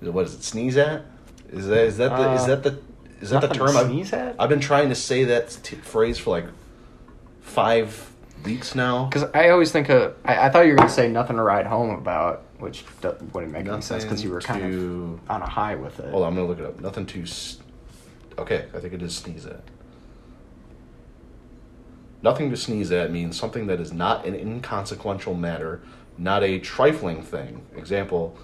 [SPEAKER 1] What is it? Sneeze at? Is that is that the is
[SPEAKER 2] Uh,
[SPEAKER 1] that the is that the
[SPEAKER 2] to
[SPEAKER 1] term? I've-
[SPEAKER 2] sneeze at?
[SPEAKER 1] I've been trying to say that t- phrase for like five weeks now.
[SPEAKER 2] Because I always think of, I, I thought you were going to say nothing to ride home about, which do- wouldn't make any sense because you were kind
[SPEAKER 1] to-
[SPEAKER 2] of on a high with it.
[SPEAKER 1] Hold on, I'm gonna look it up. Nothing to. S- okay, I think it is sneeze at. Nothing to sneeze at means something that is not an inconsequential matter, not a trifling thing. Example: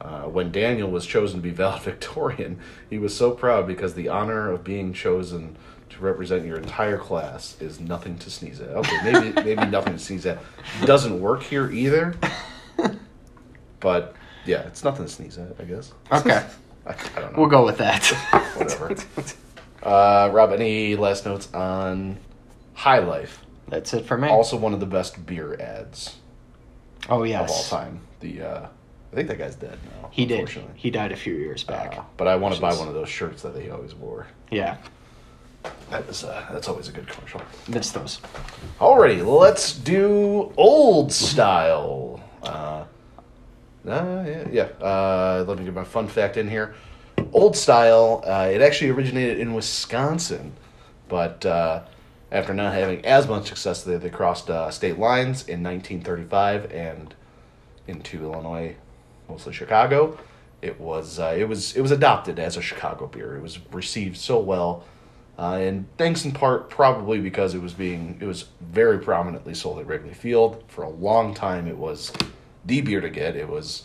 [SPEAKER 1] uh, When Daniel was chosen to be valedictorian, he was so proud because the honor of being chosen to represent your entire class is nothing to sneeze at. Okay, maybe maybe nothing to sneeze at doesn't work here either. But yeah, it's nothing to sneeze at, I guess.
[SPEAKER 2] Okay.
[SPEAKER 1] I, I don't know.
[SPEAKER 2] We'll go with that.
[SPEAKER 1] Whatever. Uh, Rob, any last notes on High Life?
[SPEAKER 2] That's it for me.
[SPEAKER 1] Also, one of the best beer ads
[SPEAKER 2] oh, yes.
[SPEAKER 1] of all time. The uh, I think that guy's dead now.
[SPEAKER 2] He did. He died a few years back.
[SPEAKER 1] Uh, but I want to buy
[SPEAKER 2] is-
[SPEAKER 1] one of those shirts that he always wore.
[SPEAKER 2] yeah.
[SPEAKER 1] That was uh, that's always a good commercial.
[SPEAKER 2] Missed those.
[SPEAKER 1] Alrighty, let's do old style. Uh, uh, yeah, yeah. Uh, let me get my fun fact in here. Old style. Uh, it actually originated in Wisconsin, but uh, after not having as much success, they, they crossed uh, state lines in 1935 and into Illinois, mostly Chicago. It was uh, it was it was adopted as a Chicago beer. It was received so well, uh, and thanks in part probably because it was being it was very prominently sold at Wrigley Field for a long time. It was the beer to get. It was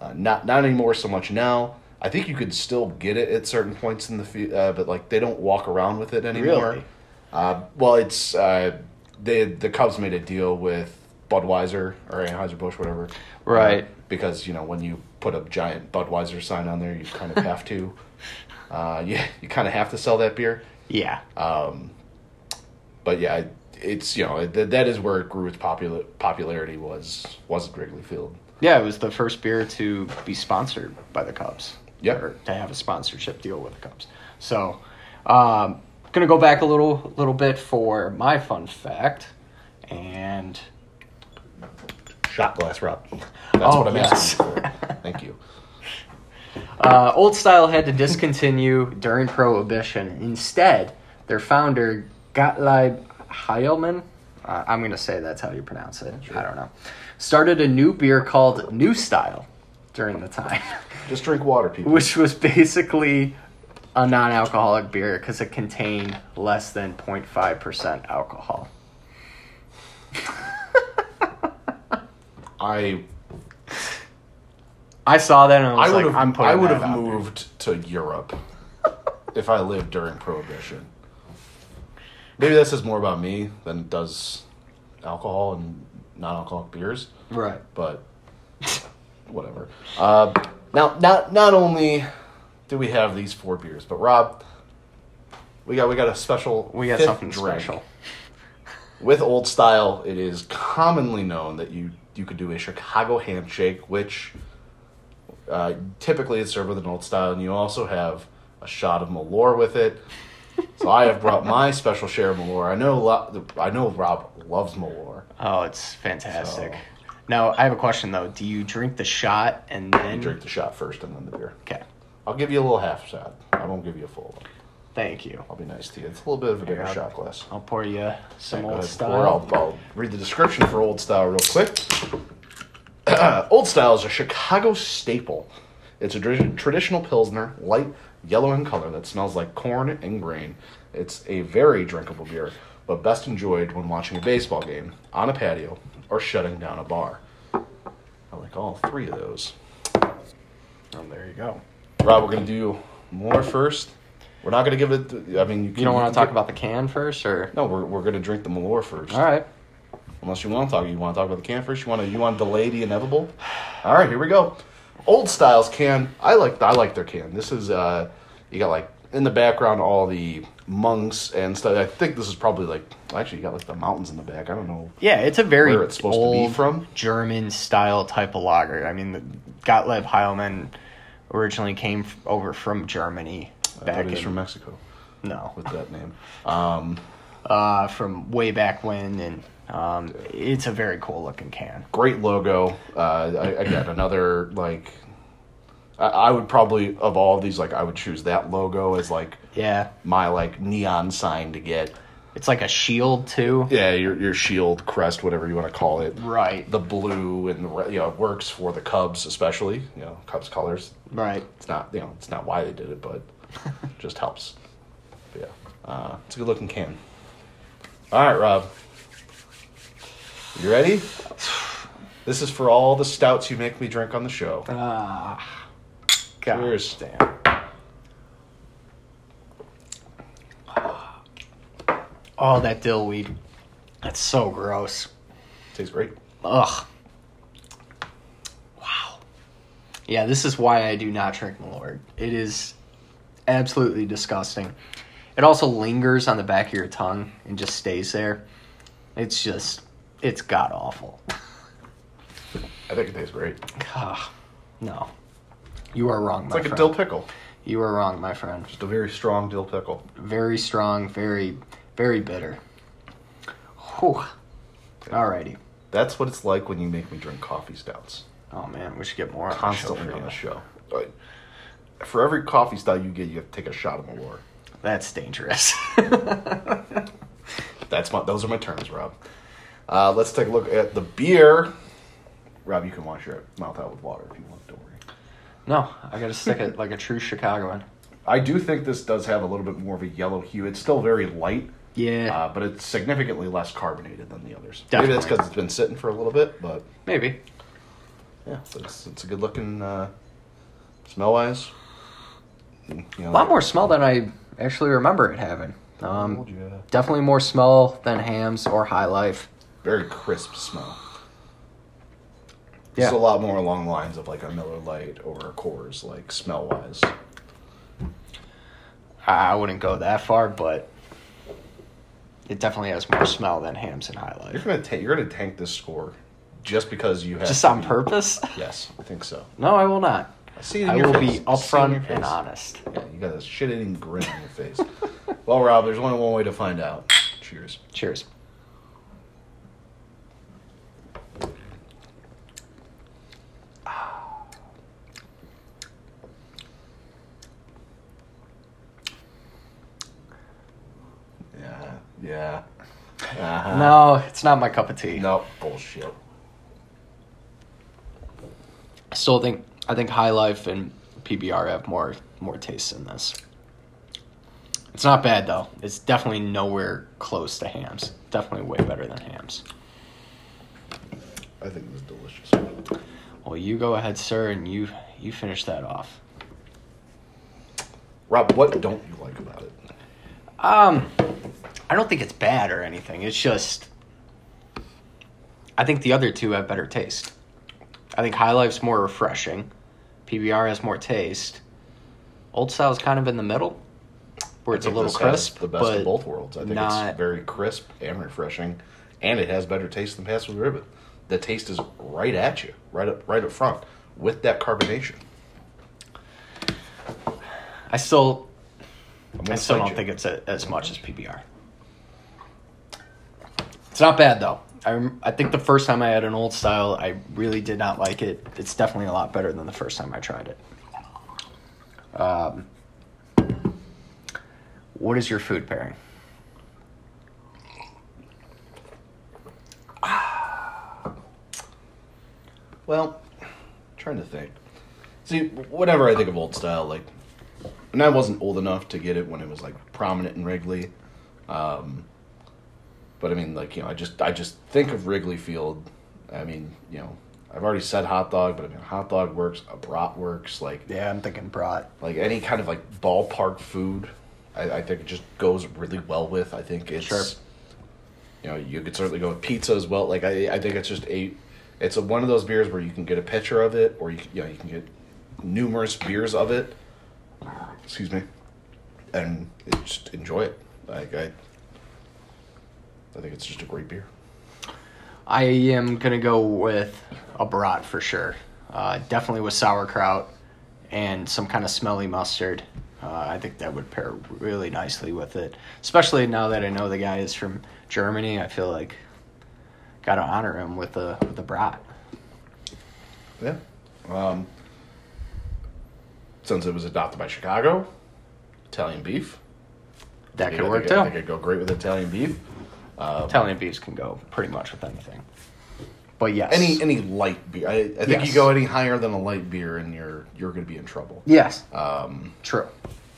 [SPEAKER 1] uh, not not anymore so much now. I think you could still get it at certain points in the field, uh, but like they don't walk around with it anymore.
[SPEAKER 2] Really?
[SPEAKER 1] Uh, well, it's uh, they the Cubs made a deal with Budweiser or Anheuser Busch, whatever.
[SPEAKER 2] Right.
[SPEAKER 1] Because you know when you put a giant Budweiser sign on there, you kind of have to. Uh, yeah, you kind of have to sell that beer.
[SPEAKER 2] Yeah.
[SPEAKER 1] Um, but yeah, it's you know that that is where it grew its popular popularity was was at Wrigley Field.
[SPEAKER 2] Yeah, it was the first beer to be sponsored by the Cubs.
[SPEAKER 1] Yeah.
[SPEAKER 2] Or to have a sponsorship deal with the Cubs. So, um, gonna go back a little little bit for my fun fact, and
[SPEAKER 1] Shot glass, Rob. That's
[SPEAKER 2] Oh,
[SPEAKER 1] what I'm
[SPEAKER 2] yes.
[SPEAKER 1] asking for. Thank you.
[SPEAKER 2] uh, Old Style had to discontinue during Prohibition. Instead, their founder Gottlieb Heileman, uh, I'm gonna say that's how you pronounce it. I don't know, started a new beer called New Style during the time.
[SPEAKER 1] Just drink water, people.
[SPEAKER 2] which was basically a non-alcoholic beer because it contained less than 0.5% alcohol.
[SPEAKER 1] I
[SPEAKER 2] I saw that and I was
[SPEAKER 1] I would
[SPEAKER 2] like,
[SPEAKER 1] have
[SPEAKER 2] I'm putting
[SPEAKER 1] I would
[SPEAKER 2] that
[SPEAKER 1] have
[SPEAKER 2] out there.
[SPEAKER 1] moved to Europe if I lived during Prohibition. Maybe that says more about me than it does alcohol and non-alcoholic beers,
[SPEAKER 2] Right.
[SPEAKER 1] but whatever. Uh, now, not not only do we have these four beers, but Rob, we got we got a special.
[SPEAKER 2] We got
[SPEAKER 1] fifth
[SPEAKER 2] something
[SPEAKER 1] drink.
[SPEAKER 2] special.
[SPEAKER 1] With old style, it is commonly known that you you could do a Chicago handshake, which uh, typically is served with an old style, and you also have a shot of Malort with it. So I have brought my special share of Malort. I know lo- I know Rob loves Malort.
[SPEAKER 2] Oh, it's fantastic.
[SPEAKER 1] So-
[SPEAKER 2] Now, I have a question though. Do you drink the shot and
[SPEAKER 1] You
[SPEAKER 2] then
[SPEAKER 1] drink the shot first and then the beer.
[SPEAKER 2] Okay.
[SPEAKER 1] I'll give you a little half shot. I won't give you a full one.
[SPEAKER 2] Thank you.
[SPEAKER 1] I'll be nice to you. It's a little bit of a bigger
[SPEAKER 2] I'll-
[SPEAKER 1] shot glass.
[SPEAKER 2] I'll pour you some old style.
[SPEAKER 1] Or I'll, I'll read the description for Old Style real quick. Old Style is a Chicago staple. It's a tradi- traditional Pilsner, light yellow in color that smells like corn and grain. It's a very drinkable beer, but best enjoyed when watching a baseball game, on a patio, or shutting down a bar. I like all three of those.
[SPEAKER 2] Oh, there you go.
[SPEAKER 1] Rob, we're gonna do more first. We're not gonna give it. I mean, you,
[SPEAKER 2] You don't want to talk
[SPEAKER 1] get-
[SPEAKER 2] about the can first, or
[SPEAKER 1] No, we're, we're gonna drink the Malort first.
[SPEAKER 2] all right?
[SPEAKER 1] Unless you want to talk, you want to talk about the can first. You want to you want to delay the inevitable. All right, here we go. Old Styles can. I like I like their can. This is uh, you got like in the background all the monks and stuff. I think this is probably like actually you got like the mountains in the back. I don't know.
[SPEAKER 2] Yeah, it's a very
[SPEAKER 1] Where it's supposed to be
[SPEAKER 2] old
[SPEAKER 1] from?
[SPEAKER 2] German style type of lager. I mean, the Gottlieb Heileman originally came f- over from Germany back in
[SPEAKER 1] from Mexico
[SPEAKER 2] no,
[SPEAKER 1] with that name. Um,
[SPEAKER 2] uh, from way back when, and um, it's a very cool looking can.
[SPEAKER 1] great logo. Uh, I, again, another like. I, I would probably of all these like I would choose that logo as like
[SPEAKER 2] Yeah,
[SPEAKER 1] my like neon sign to get.
[SPEAKER 2] it's like a shield too.
[SPEAKER 1] Yeah, your your shield crest, whatever you want to call it.
[SPEAKER 2] Right,
[SPEAKER 1] the blue and the you know it works for the Cubs especially you know Cubs colors.
[SPEAKER 2] right.
[SPEAKER 1] It's not you know it's not why they did it, but just helps. But yeah, uh, it's a good looking can. All right, Rob, you ready? This is for all the stouts you make me drink on the show.
[SPEAKER 2] Ah, God
[SPEAKER 1] Cheers.
[SPEAKER 2] damn. Oh, that dill weed. That's so gross.
[SPEAKER 1] Tastes great.
[SPEAKER 2] Ugh. Wow. Yeah, this is why I do not drink Malort. It is absolutely disgusting. It also lingers on the back of your tongue and just stays there. It's just, it's god awful.
[SPEAKER 1] I think it tastes great.
[SPEAKER 2] No. You are wrong,
[SPEAKER 1] It's
[SPEAKER 2] my
[SPEAKER 1] like a dill pickle,
[SPEAKER 2] You are wrong, my friend.
[SPEAKER 1] just a very strong dill pickle.
[SPEAKER 2] Very strong, very, very bitter. Whew. Alrighty.
[SPEAKER 1] That's what it's like when you make me drink coffee stouts.
[SPEAKER 2] Oh man, we should get more on
[SPEAKER 1] Constantly
[SPEAKER 2] the show
[SPEAKER 1] on the show. For every coffee stout you get, you have to take a shot of Malort.
[SPEAKER 2] That's dangerous.
[SPEAKER 1] That's my. Those are my terms, Rob. Uh, let's take a look at the beer. Rob, you can wash your mouth out with water if you want. Don't worry.
[SPEAKER 2] no, I gotta stick it like a true Chicagoan.
[SPEAKER 1] I do think this does have a little bit more of a yellow hue. It's still very light,
[SPEAKER 2] Yeah,
[SPEAKER 1] uh, but it's significantly less carbonated than the others. Maybe that's because it's been sitting for a little bit, but
[SPEAKER 2] maybe.
[SPEAKER 1] yeah, it's, it's a good looking uh, smell wise. You know,
[SPEAKER 2] A lot more smell than I actually remember it having. Um, definitely more smell than Hamm's or High Life.
[SPEAKER 1] very crisp smell.
[SPEAKER 2] Yeah.
[SPEAKER 1] It's a lot more along the lines of like a Miller Lite or a Coors, like smell wise.
[SPEAKER 2] I wouldn't go that far, but it definitely has more smell than Hamm's and High life.
[SPEAKER 1] You're gonna ta- you're gonna tank this score just because you have
[SPEAKER 2] Just on purpose?
[SPEAKER 1] Yes, I think so.
[SPEAKER 2] No, I will not.
[SPEAKER 1] See it in
[SPEAKER 2] I
[SPEAKER 1] your
[SPEAKER 2] will
[SPEAKER 1] face.
[SPEAKER 2] be
[SPEAKER 1] I see it in
[SPEAKER 2] upfront and honest.
[SPEAKER 1] Yeah, you got a shit-eating grin on your face. well, Rob, there's only one way to find out. Cheers.
[SPEAKER 2] Cheers.
[SPEAKER 1] Yeah, yeah. Uh-huh.
[SPEAKER 2] No, it's not my cup of tea.
[SPEAKER 1] no bullshit.
[SPEAKER 2] I still think I think High Life and PBR have more more taste in this. It's not bad though. It's definitely nowhere close to Hamm's. Definitely way better than Hamm's.
[SPEAKER 1] I think it was delicious.
[SPEAKER 2] Well, you go ahead, sir, and you you finish that off.
[SPEAKER 1] Rob, what don't you like about it?
[SPEAKER 2] Um, I don't think it's bad or anything. It's just I think the other two have better taste. I think High Life's more refreshing. PBR has more taste. Old Style's kind of in the middle, where it's a little crisp,
[SPEAKER 1] the best of both worlds. I think
[SPEAKER 2] not-
[SPEAKER 1] it's very crisp and refreshing, and it has better taste than Pabst Blue Ribbon. The taste is right at you, right up, right up front, with that carbonation.
[SPEAKER 2] I still I still don't
[SPEAKER 1] you.
[SPEAKER 2] think it's a, as much as PBR. It's not bad though. I I think the first time I had an old style, I really did not like it. It's definitely a lot better than the first time I tried it. Um, what is your food pairing?
[SPEAKER 1] Well, trying to think. See, whenever I think of old style, like, and I wasn't old enough to get it when it was like prominent in Wrigley. Um, but I mean, like you know, I just I just think of Wrigley Field I mean, you know, I've already said hot dog, but I mean, hot dog works. A brat works. Like
[SPEAKER 2] Yeah, I'm thinking brat.
[SPEAKER 1] like any kind of like ballpark food, I, I think it just goes really well with. I think it's,
[SPEAKER 2] Sure.
[SPEAKER 1] you know, you could certainly go with pizza as well. Like I, I think it's just a, it's a, one of those beers where you can get a pitcher of it, or you, you know, you can get numerous beers of it. Excuse me, and just enjoy it. Like I, I think it's just a great beer.
[SPEAKER 2] I am gonna go with a brat for sure. Uh, definitely with sauerkraut and some kind of smelly mustard. Uh, I think that would pair really nicely with it. Especially now that I know the guy is from Germany, I feel like gotta honor him with a with a brat.
[SPEAKER 1] Yeah. Um, since it was adopted by Chicago, Italian beef.
[SPEAKER 2] That could work
[SPEAKER 1] think, I think
[SPEAKER 2] too.
[SPEAKER 1] it'd go great with Italian beef. Um,
[SPEAKER 2] Italian beefs can go pretty much with anything. But yes,
[SPEAKER 1] any any light beer. I, I think
[SPEAKER 2] Yes.
[SPEAKER 1] you go any higher than a light beer, and you're you're going to be in trouble.
[SPEAKER 2] yes,
[SPEAKER 1] Um,
[SPEAKER 2] true.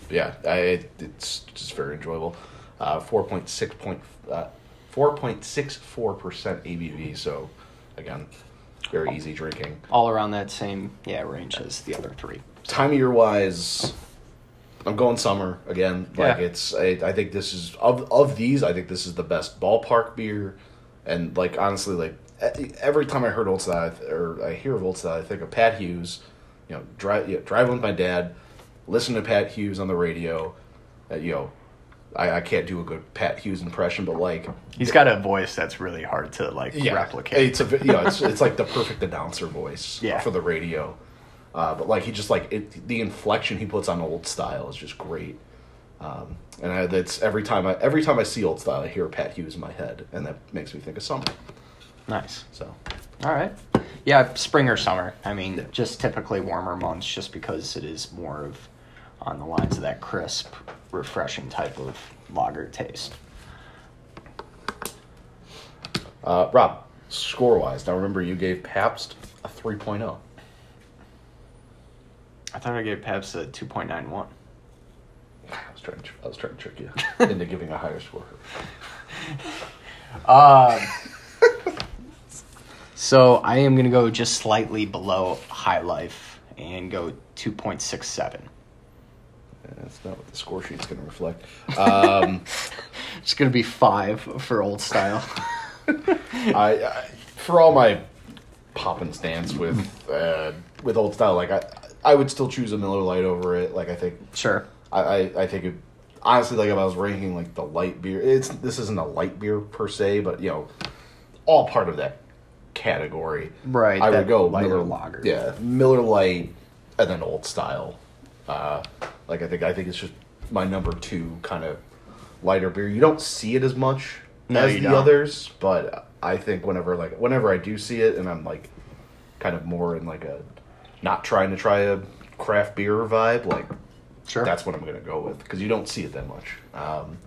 [SPEAKER 1] yeah, I, it's just very enjoyable. Uh, four point six point uh, four point six four percent ABV. So again, very easy drinking.
[SPEAKER 2] All around that same yeah range as the other three.
[SPEAKER 1] time of year wise, I'm going summer again. Like
[SPEAKER 2] Yeah.
[SPEAKER 1] it's, I, I think this is of of these. I think this is the best ballpark beer, and like honestly, like every time I heard Old Style or I hear of Old Style, I think of Pat Hughes. You know, drive yeah, driving with my dad, listen to Pat Hughes on the radio. Uh, you know, I, I can't do a good Pat Hughes impression, but like
[SPEAKER 2] He's got a voice that's really hard to like replicate.
[SPEAKER 1] it's a you know it's it's like the perfect announcer voice
[SPEAKER 2] Yeah.
[SPEAKER 1] for the radio. Uh, but like he just like it, the inflection he puts on old style is just great. Um, and I, that's every time I every time I see old style, I hear Pat Hughes in my head, and that makes me think of summer.
[SPEAKER 2] nice.
[SPEAKER 1] So
[SPEAKER 2] All right. Yeah, spring or summer. I mean, just typically warmer months, just because it is more of on the lines of that crisp, refreshing type of lager taste.
[SPEAKER 1] uh, Rob, score wise, now remember you gave Pabst a oh. 3.0.
[SPEAKER 2] I thought I gave Pabst a two point nine one.
[SPEAKER 1] I was trying to I was trying to trick you into giving a higher score.
[SPEAKER 2] Um, so I am gonna go just slightly below High Life and go two point six seven.
[SPEAKER 1] That's not what the score sheet's going to reflect. Um,
[SPEAKER 2] It's gonna be five for old style.
[SPEAKER 1] I, I for all my pop and stance with uh, with old style, like I I would still choose a Miller Lite over it. Like I think
[SPEAKER 2] sure.
[SPEAKER 1] I I, I think it, honestly like if I was ranking like the light beer, it's this isn't a light beer per se, but you know, all part of that category.
[SPEAKER 2] Right,
[SPEAKER 1] I would go Miller
[SPEAKER 2] lager.
[SPEAKER 1] Yeah, Miller Lite, and then old style. Uh, like I think I think it's just my number two kind of lighter beer. You don't see it as much
[SPEAKER 2] No,
[SPEAKER 1] as the
[SPEAKER 2] don't.
[SPEAKER 1] others, but I think whenever like whenever I do see it, and I'm like kind of more in like a not trying to try a craft beer vibe, like
[SPEAKER 2] Sure.
[SPEAKER 1] that's what I'm gonna go with because you don't see it that much. Um,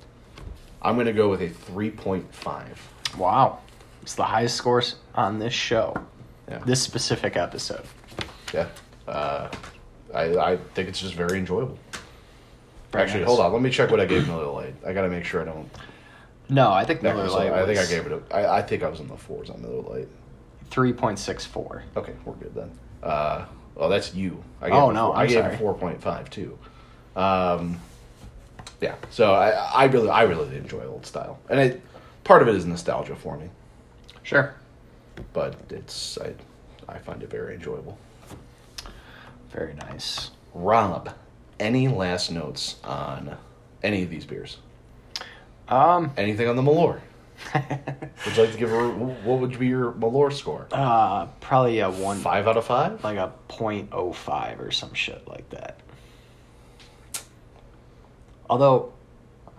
[SPEAKER 1] I'm gonna go with a three point five.
[SPEAKER 2] wow. It's the highest scores on this show.
[SPEAKER 1] Yeah.
[SPEAKER 2] This specific episode.
[SPEAKER 1] Yeah. Uh, I I think it's just very enjoyable.
[SPEAKER 2] Very
[SPEAKER 1] Actually,
[SPEAKER 2] nice.
[SPEAKER 1] hold on. Let me check what I gave Miller Lite. I gotta make sure I don't.
[SPEAKER 2] No, I think Miller Lite.
[SPEAKER 1] I think I gave it. A, I, I think I was in the fours on Miller Lite.
[SPEAKER 2] three point six four.
[SPEAKER 1] Okay, we're good then. Uh, well, that's you. I gave
[SPEAKER 2] Oh, no,
[SPEAKER 1] four- I gave
[SPEAKER 2] sorry.
[SPEAKER 1] it four point five too. Um, yeah. So I I really I really enjoy old style, and it part of it is nostalgia for me,
[SPEAKER 2] Sure.
[SPEAKER 1] but it's I I find it very enjoyable.
[SPEAKER 2] Very nice.
[SPEAKER 1] Rob, any last notes on any of these beers?
[SPEAKER 2] Um,
[SPEAKER 1] Anything on the Malort? Would you like to give her what would be your Malort score?
[SPEAKER 2] uh, probably a one,
[SPEAKER 1] Five out of five.
[SPEAKER 2] like a point oh five or some shit like that. Although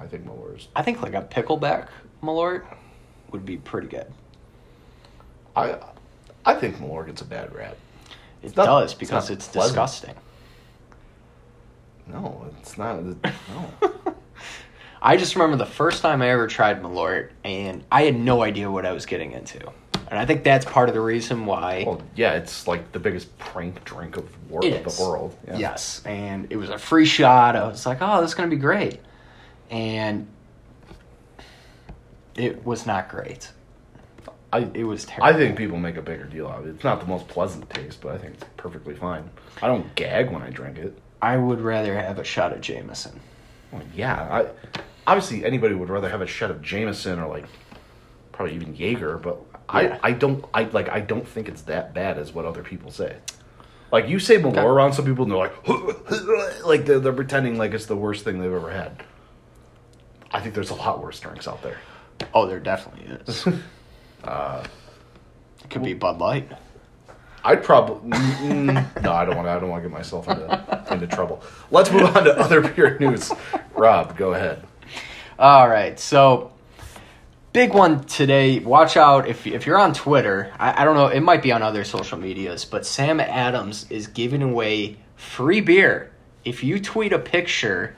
[SPEAKER 1] I think Malort's.
[SPEAKER 2] I think like a pickleback Malort would be pretty good.
[SPEAKER 1] I I think Malort gets a bad rap.
[SPEAKER 2] It
[SPEAKER 1] not-
[SPEAKER 2] does
[SPEAKER 1] it's
[SPEAKER 2] because
[SPEAKER 1] not
[SPEAKER 2] it's, disgusting.
[SPEAKER 1] No, it's not. No.
[SPEAKER 2] I just remember the first time I ever tried Malort, and I had no idea what I was getting into. And I think that's part of the reason why.
[SPEAKER 1] well, yeah, it's like the biggest prank drink of, wor- the world. Yeah.
[SPEAKER 2] Yes, and it was a free shot. I was like, "Oh, this is gonna be great," and it was not great.
[SPEAKER 1] I
[SPEAKER 2] It was terrible.
[SPEAKER 1] I think people make a bigger deal out of it. It's not the most pleasant taste, but I think it's perfectly fine. I don't gag when I drink it.
[SPEAKER 2] I would rather have a shot of Jameson.
[SPEAKER 1] Well, yeah, I obviously anybody would rather have a shot of Jameson or like probably even Jaeger, but
[SPEAKER 2] Yeah.
[SPEAKER 1] I I don't I like I don't think it's that bad as what other people say. Like you say Malort around some people and they're like like they're, they're pretending like it's the worst thing they've ever had. I think there's a lot worse drinks out there.
[SPEAKER 2] Oh, there definitely is. uh, it could be Bud Light.
[SPEAKER 1] I'd probably mm, no. I don't want. to I don't want to get myself into into trouble. Let's move on to other beer news. Rob, go ahead.
[SPEAKER 2] All right, so big one today. Watch out if if you're on Twitter. I, I don't know. It might be on other social medias, but Sam Adams is giving away free beer if you tweet a picture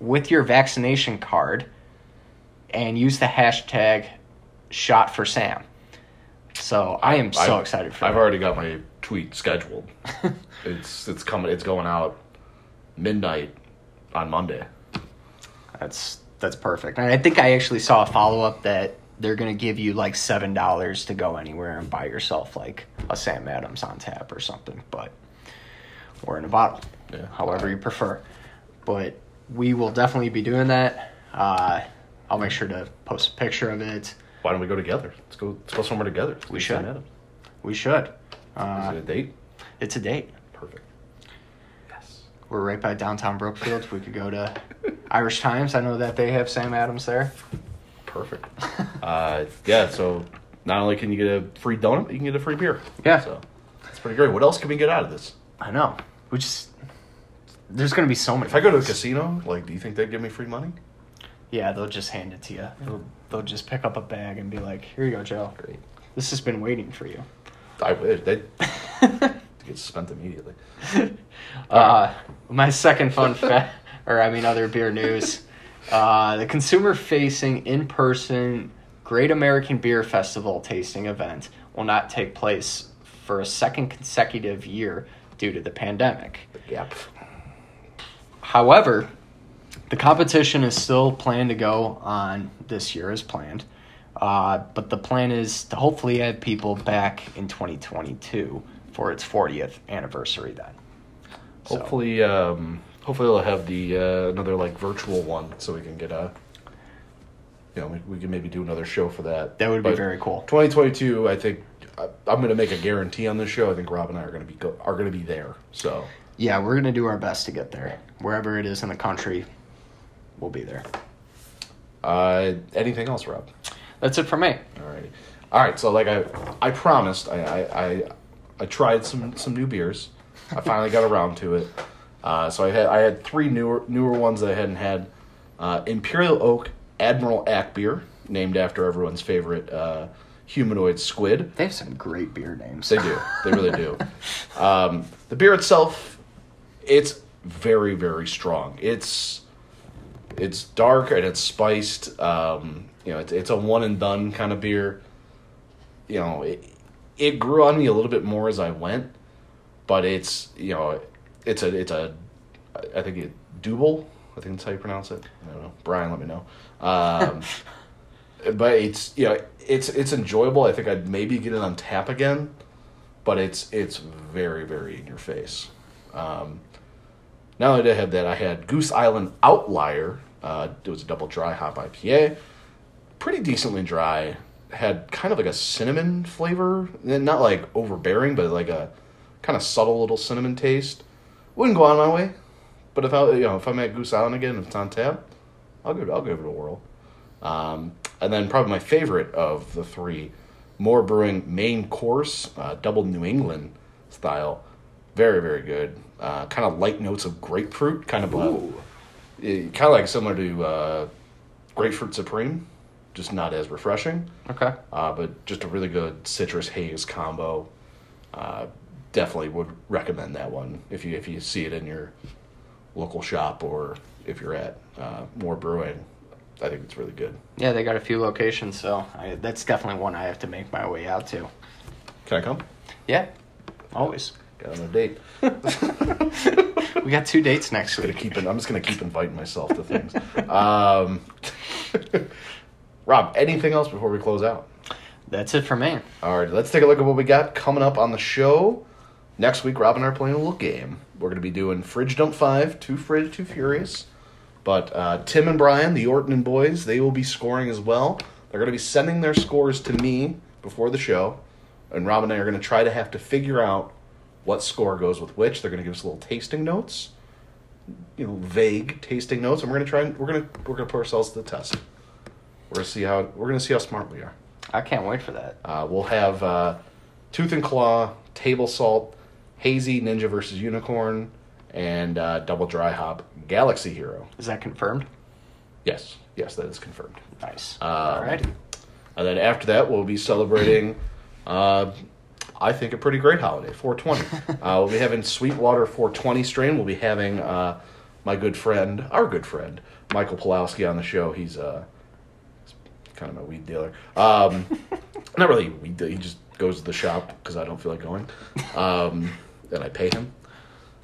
[SPEAKER 2] with your vaccination card and use the hashtag shot for Sam. So I am so excited for
[SPEAKER 1] I've
[SPEAKER 2] that.
[SPEAKER 1] already got my tweet scheduled. it's it's coming. It's going out midnight on Monday.
[SPEAKER 2] That's that's perfect. And I think I actually saw a follow up that they're gonna give you like seven dollars to go anywhere and buy yourself like a Sam Adams on tap or something, but or in a bottle,
[SPEAKER 1] Yeah.
[SPEAKER 2] however you prefer. But we will definitely be doing that. Uh, I'll make sure to post a picture of it.
[SPEAKER 1] Why don't we go together? Let's go. Let's go somewhere together. Let's
[SPEAKER 2] We should. We should.
[SPEAKER 1] Is
[SPEAKER 2] Uh,
[SPEAKER 1] it a date?
[SPEAKER 2] it's a date. We're right by downtown Brookfield. We could go to Irish Times. I know that they have Sam Adams there.
[SPEAKER 1] Perfect. uh, yeah. So not only can you get a free donut, but you can get a free beer.
[SPEAKER 2] Yeah.
[SPEAKER 1] So that's pretty great. What else can we get out of this?
[SPEAKER 2] I know. We just there's gonna be so many.
[SPEAKER 1] If I go to a casino, like, do you think they'd give me free money?
[SPEAKER 2] Yeah, they'll just hand it to you. They'll, they'll just pick up a bag and be like, "Here you go, Joe.
[SPEAKER 1] Great.
[SPEAKER 2] This has been waiting for you."
[SPEAKER 1] I wish they get spent immediately.
[SPEAKER 2] uh, my second fun fact, or I mean, other beer news: uh, the consumer-facing in-person Great American Beer Festival tasting event will not take place for a second consecutive year due to the pandemic.
[SPEAKER 1] Yep.
[SPEAKER 2] However, the competition is still planned to go on this year as planned. Uh, but the plan is to hopefully have people back in 2022 for its 40th anniversary then. So,
[SPEAKER 1] Hopefully, um, hopefully they'll have the uh, another like virtual one, so we can get a. You know, we, we can maybe do another show for that.
[SPEAKER 2] that would be very cool.
[SPEAKER 1] 2022, I think I, I'm going to make a guarantee on this show. I think Rob and I are going to be go, are going to be there. So
[SPEAKER 2] Yeah, we're going to do our best to get there. Wherever it is in the country, we'll be there.
[SPEAKER 1] Uh, anything else, Rob?
[SPEAKER 2] That's it for me.
[SPEAKER 1] All right. All right. So like I, I promised, I, I, I, I tried some some new beers. I finally got around to it. Uh, so I had I had three newer newer ones that I hadn't had. Uh, Imperial Oak Admiral Ack beer, named after everyone's favorite uh, humanoid squid.
[SPEAKER 2] They have some great beer names.
[SPEAKER 1] They do. They really do. Um, the beer itself, it's very, very strong. It's it's dark and it's spiced. Um, you know, it's, it's a one and done kind of beer. You know, it, it grew on me a little bit more as I went, but it's you know, it's a it's a I think it double. I think that's how you pronounce it. I don't know. Brian, let me know. Um, but it's you know it's it's enjoyable. I think I'd maybe get it on tap again, but it's it's very very in your face. Um, now that I had that, I had Goose Island Outlier. Uh, it was a double dry hop IPA, pretty decently dry. Had kind of like a cinnamon flavor, and not like overbearing, but like a kind of subtle little cinnamon taste. Wouldn't go on my way, but if I you know if I'm at Goose Island again, if it's on tap, I'll give it I'll give it a whirl. Um, and then probably my favorite of the three, More Brewing Main Course, uh, double New England style, very very good. Uh, kind of light notes of grapefruit, kind of
[SPEAKER 2] Ooh.
[SPEAKER 1] kind of like similar to uh, grapefruit supreme, just not as refreshing.
[SPEAKER 2] Okay.
[SPEAKER 1] Uh, but just a really good citrus haze combo. Uh, definitely would recommend that one if you if you see it in your local shop or if you're at uh, More Brewing. I think it's really good.
[SPEAKER 2] Yeah, they got a few locations, so I, that's definitely one I have to make my way out to.
[SPEAKER 1] Can I come?
[SPEAKER 2] Yeah, always.
[SPEAKER 1] Got on a date.
[SPEAKER 2] We got two dates next
[SPEAKER 1] Gonna
[SPEAKER 2] week.
[SPEAKER 1] keep I'm just gonna keep inviting myself to things. Um, Rob, anything else before we close out?
[SPEAKER 2] That's it for me.
[SPEAKER 1] All right, let's take a look at what we got coming up on the show. Next week, Rob and I are playing a little game. We're going to be doing Fridge Dump 5, Too Fridge, Too Furious. But uh, Tim and Brian, the Orton and boys, they will be scoring as well. They're going to be sending their scores to me before the show. And Rob and I are going to try to have to figure out what score goes with which. They're going to give us little tasting notes, you know, vague tasting notes, and we're going to try and we're going to we're going to put ourselves to the test. We're to see how we're to see how smart we are.
[SPEAKER 2] I can't wait for that.
[SPEAKER 1] Uh, we'll have uh, Tooth and Claw, Table Salt, Hazy Ninja versus Unicorn, and uh, Double Dry Hop Galaxy Hero.
[SPEAKER 2] Is that confirmed?
[SPEAKER 1] Yes, yes, that is confirmed.
[SPEAKER 2] Nice.
[SPEAKER 1] Um,
[SPEAKER 2] All right.
[SPEAKER 1] And then after that, we'll be celebrating, uh, I think, a pretty great holiday, 420. uh, we'll be having Sweetwater 420 strain. We'll be having uh, my good friend, our good friend, Michael Pulowski on the show. He's uh, kind of my weed dealer. Um, not really weed dealer. He just goes to the shop because I don't feel like going. Um, and I pay him.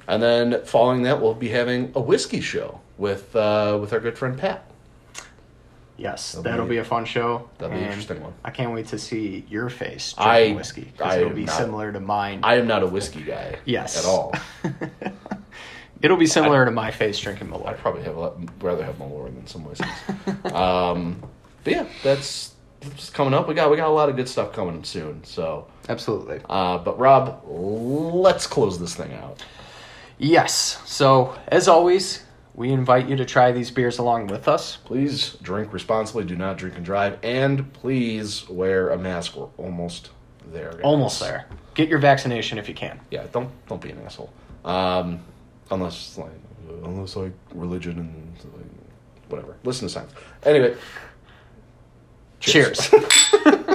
[SPEAKER 1] And then following that, we'll be having a whiskey show with uh, with our good friend Pat.
[SPEAKER 2] Yes,
[SPEAKER 1] That'll
[SPEAKER 2] that'll
[SPEAKER 1] be-
[SPEAKER 2] be a fun show.
[SPEAKER 1] that'll be an interesting one.
[SPEAKER 2] I can't wait to see your face
[SPEAKER 1] I-
[SPEAKER 2] drinking whiskey because it'll be
[SPEAKER 1] not-
[SPEAKER 2] similar to mine.
[SPEAKER 1] I am not a whiskey guy.
[SPEAKER 2] yes,
[SPEAKER 1] At all.
[SPEAKER 2] it'll be similar to my face drinking
[SPEAKER 1] I'd probably have a lot, rather have Malort than some whiskeys. um, but yeah, that's, that's coming up. We got we got a lot of good stuff coming soon. So,
[SPEAKER 2] Absolutely.
[SPEAKER 1] uh, but Rob, let's close this thing out.
[SPEAKER 2] Yes. So as always, we invite you to try these beers along with us.
[SPEAKER 1] Please drink responsibly. Do not drink and drive, and please wear a mask. We're almost there. Guys.
[SPEAKER 2] Almost there. Get your vaccination if you can.
[SPEAKER 1] Yeah, don't don't be an asshole. Um, unless like unless like religion and like, whatever. Listen to science. Anyway.
[SPEAKER 2] Cheers.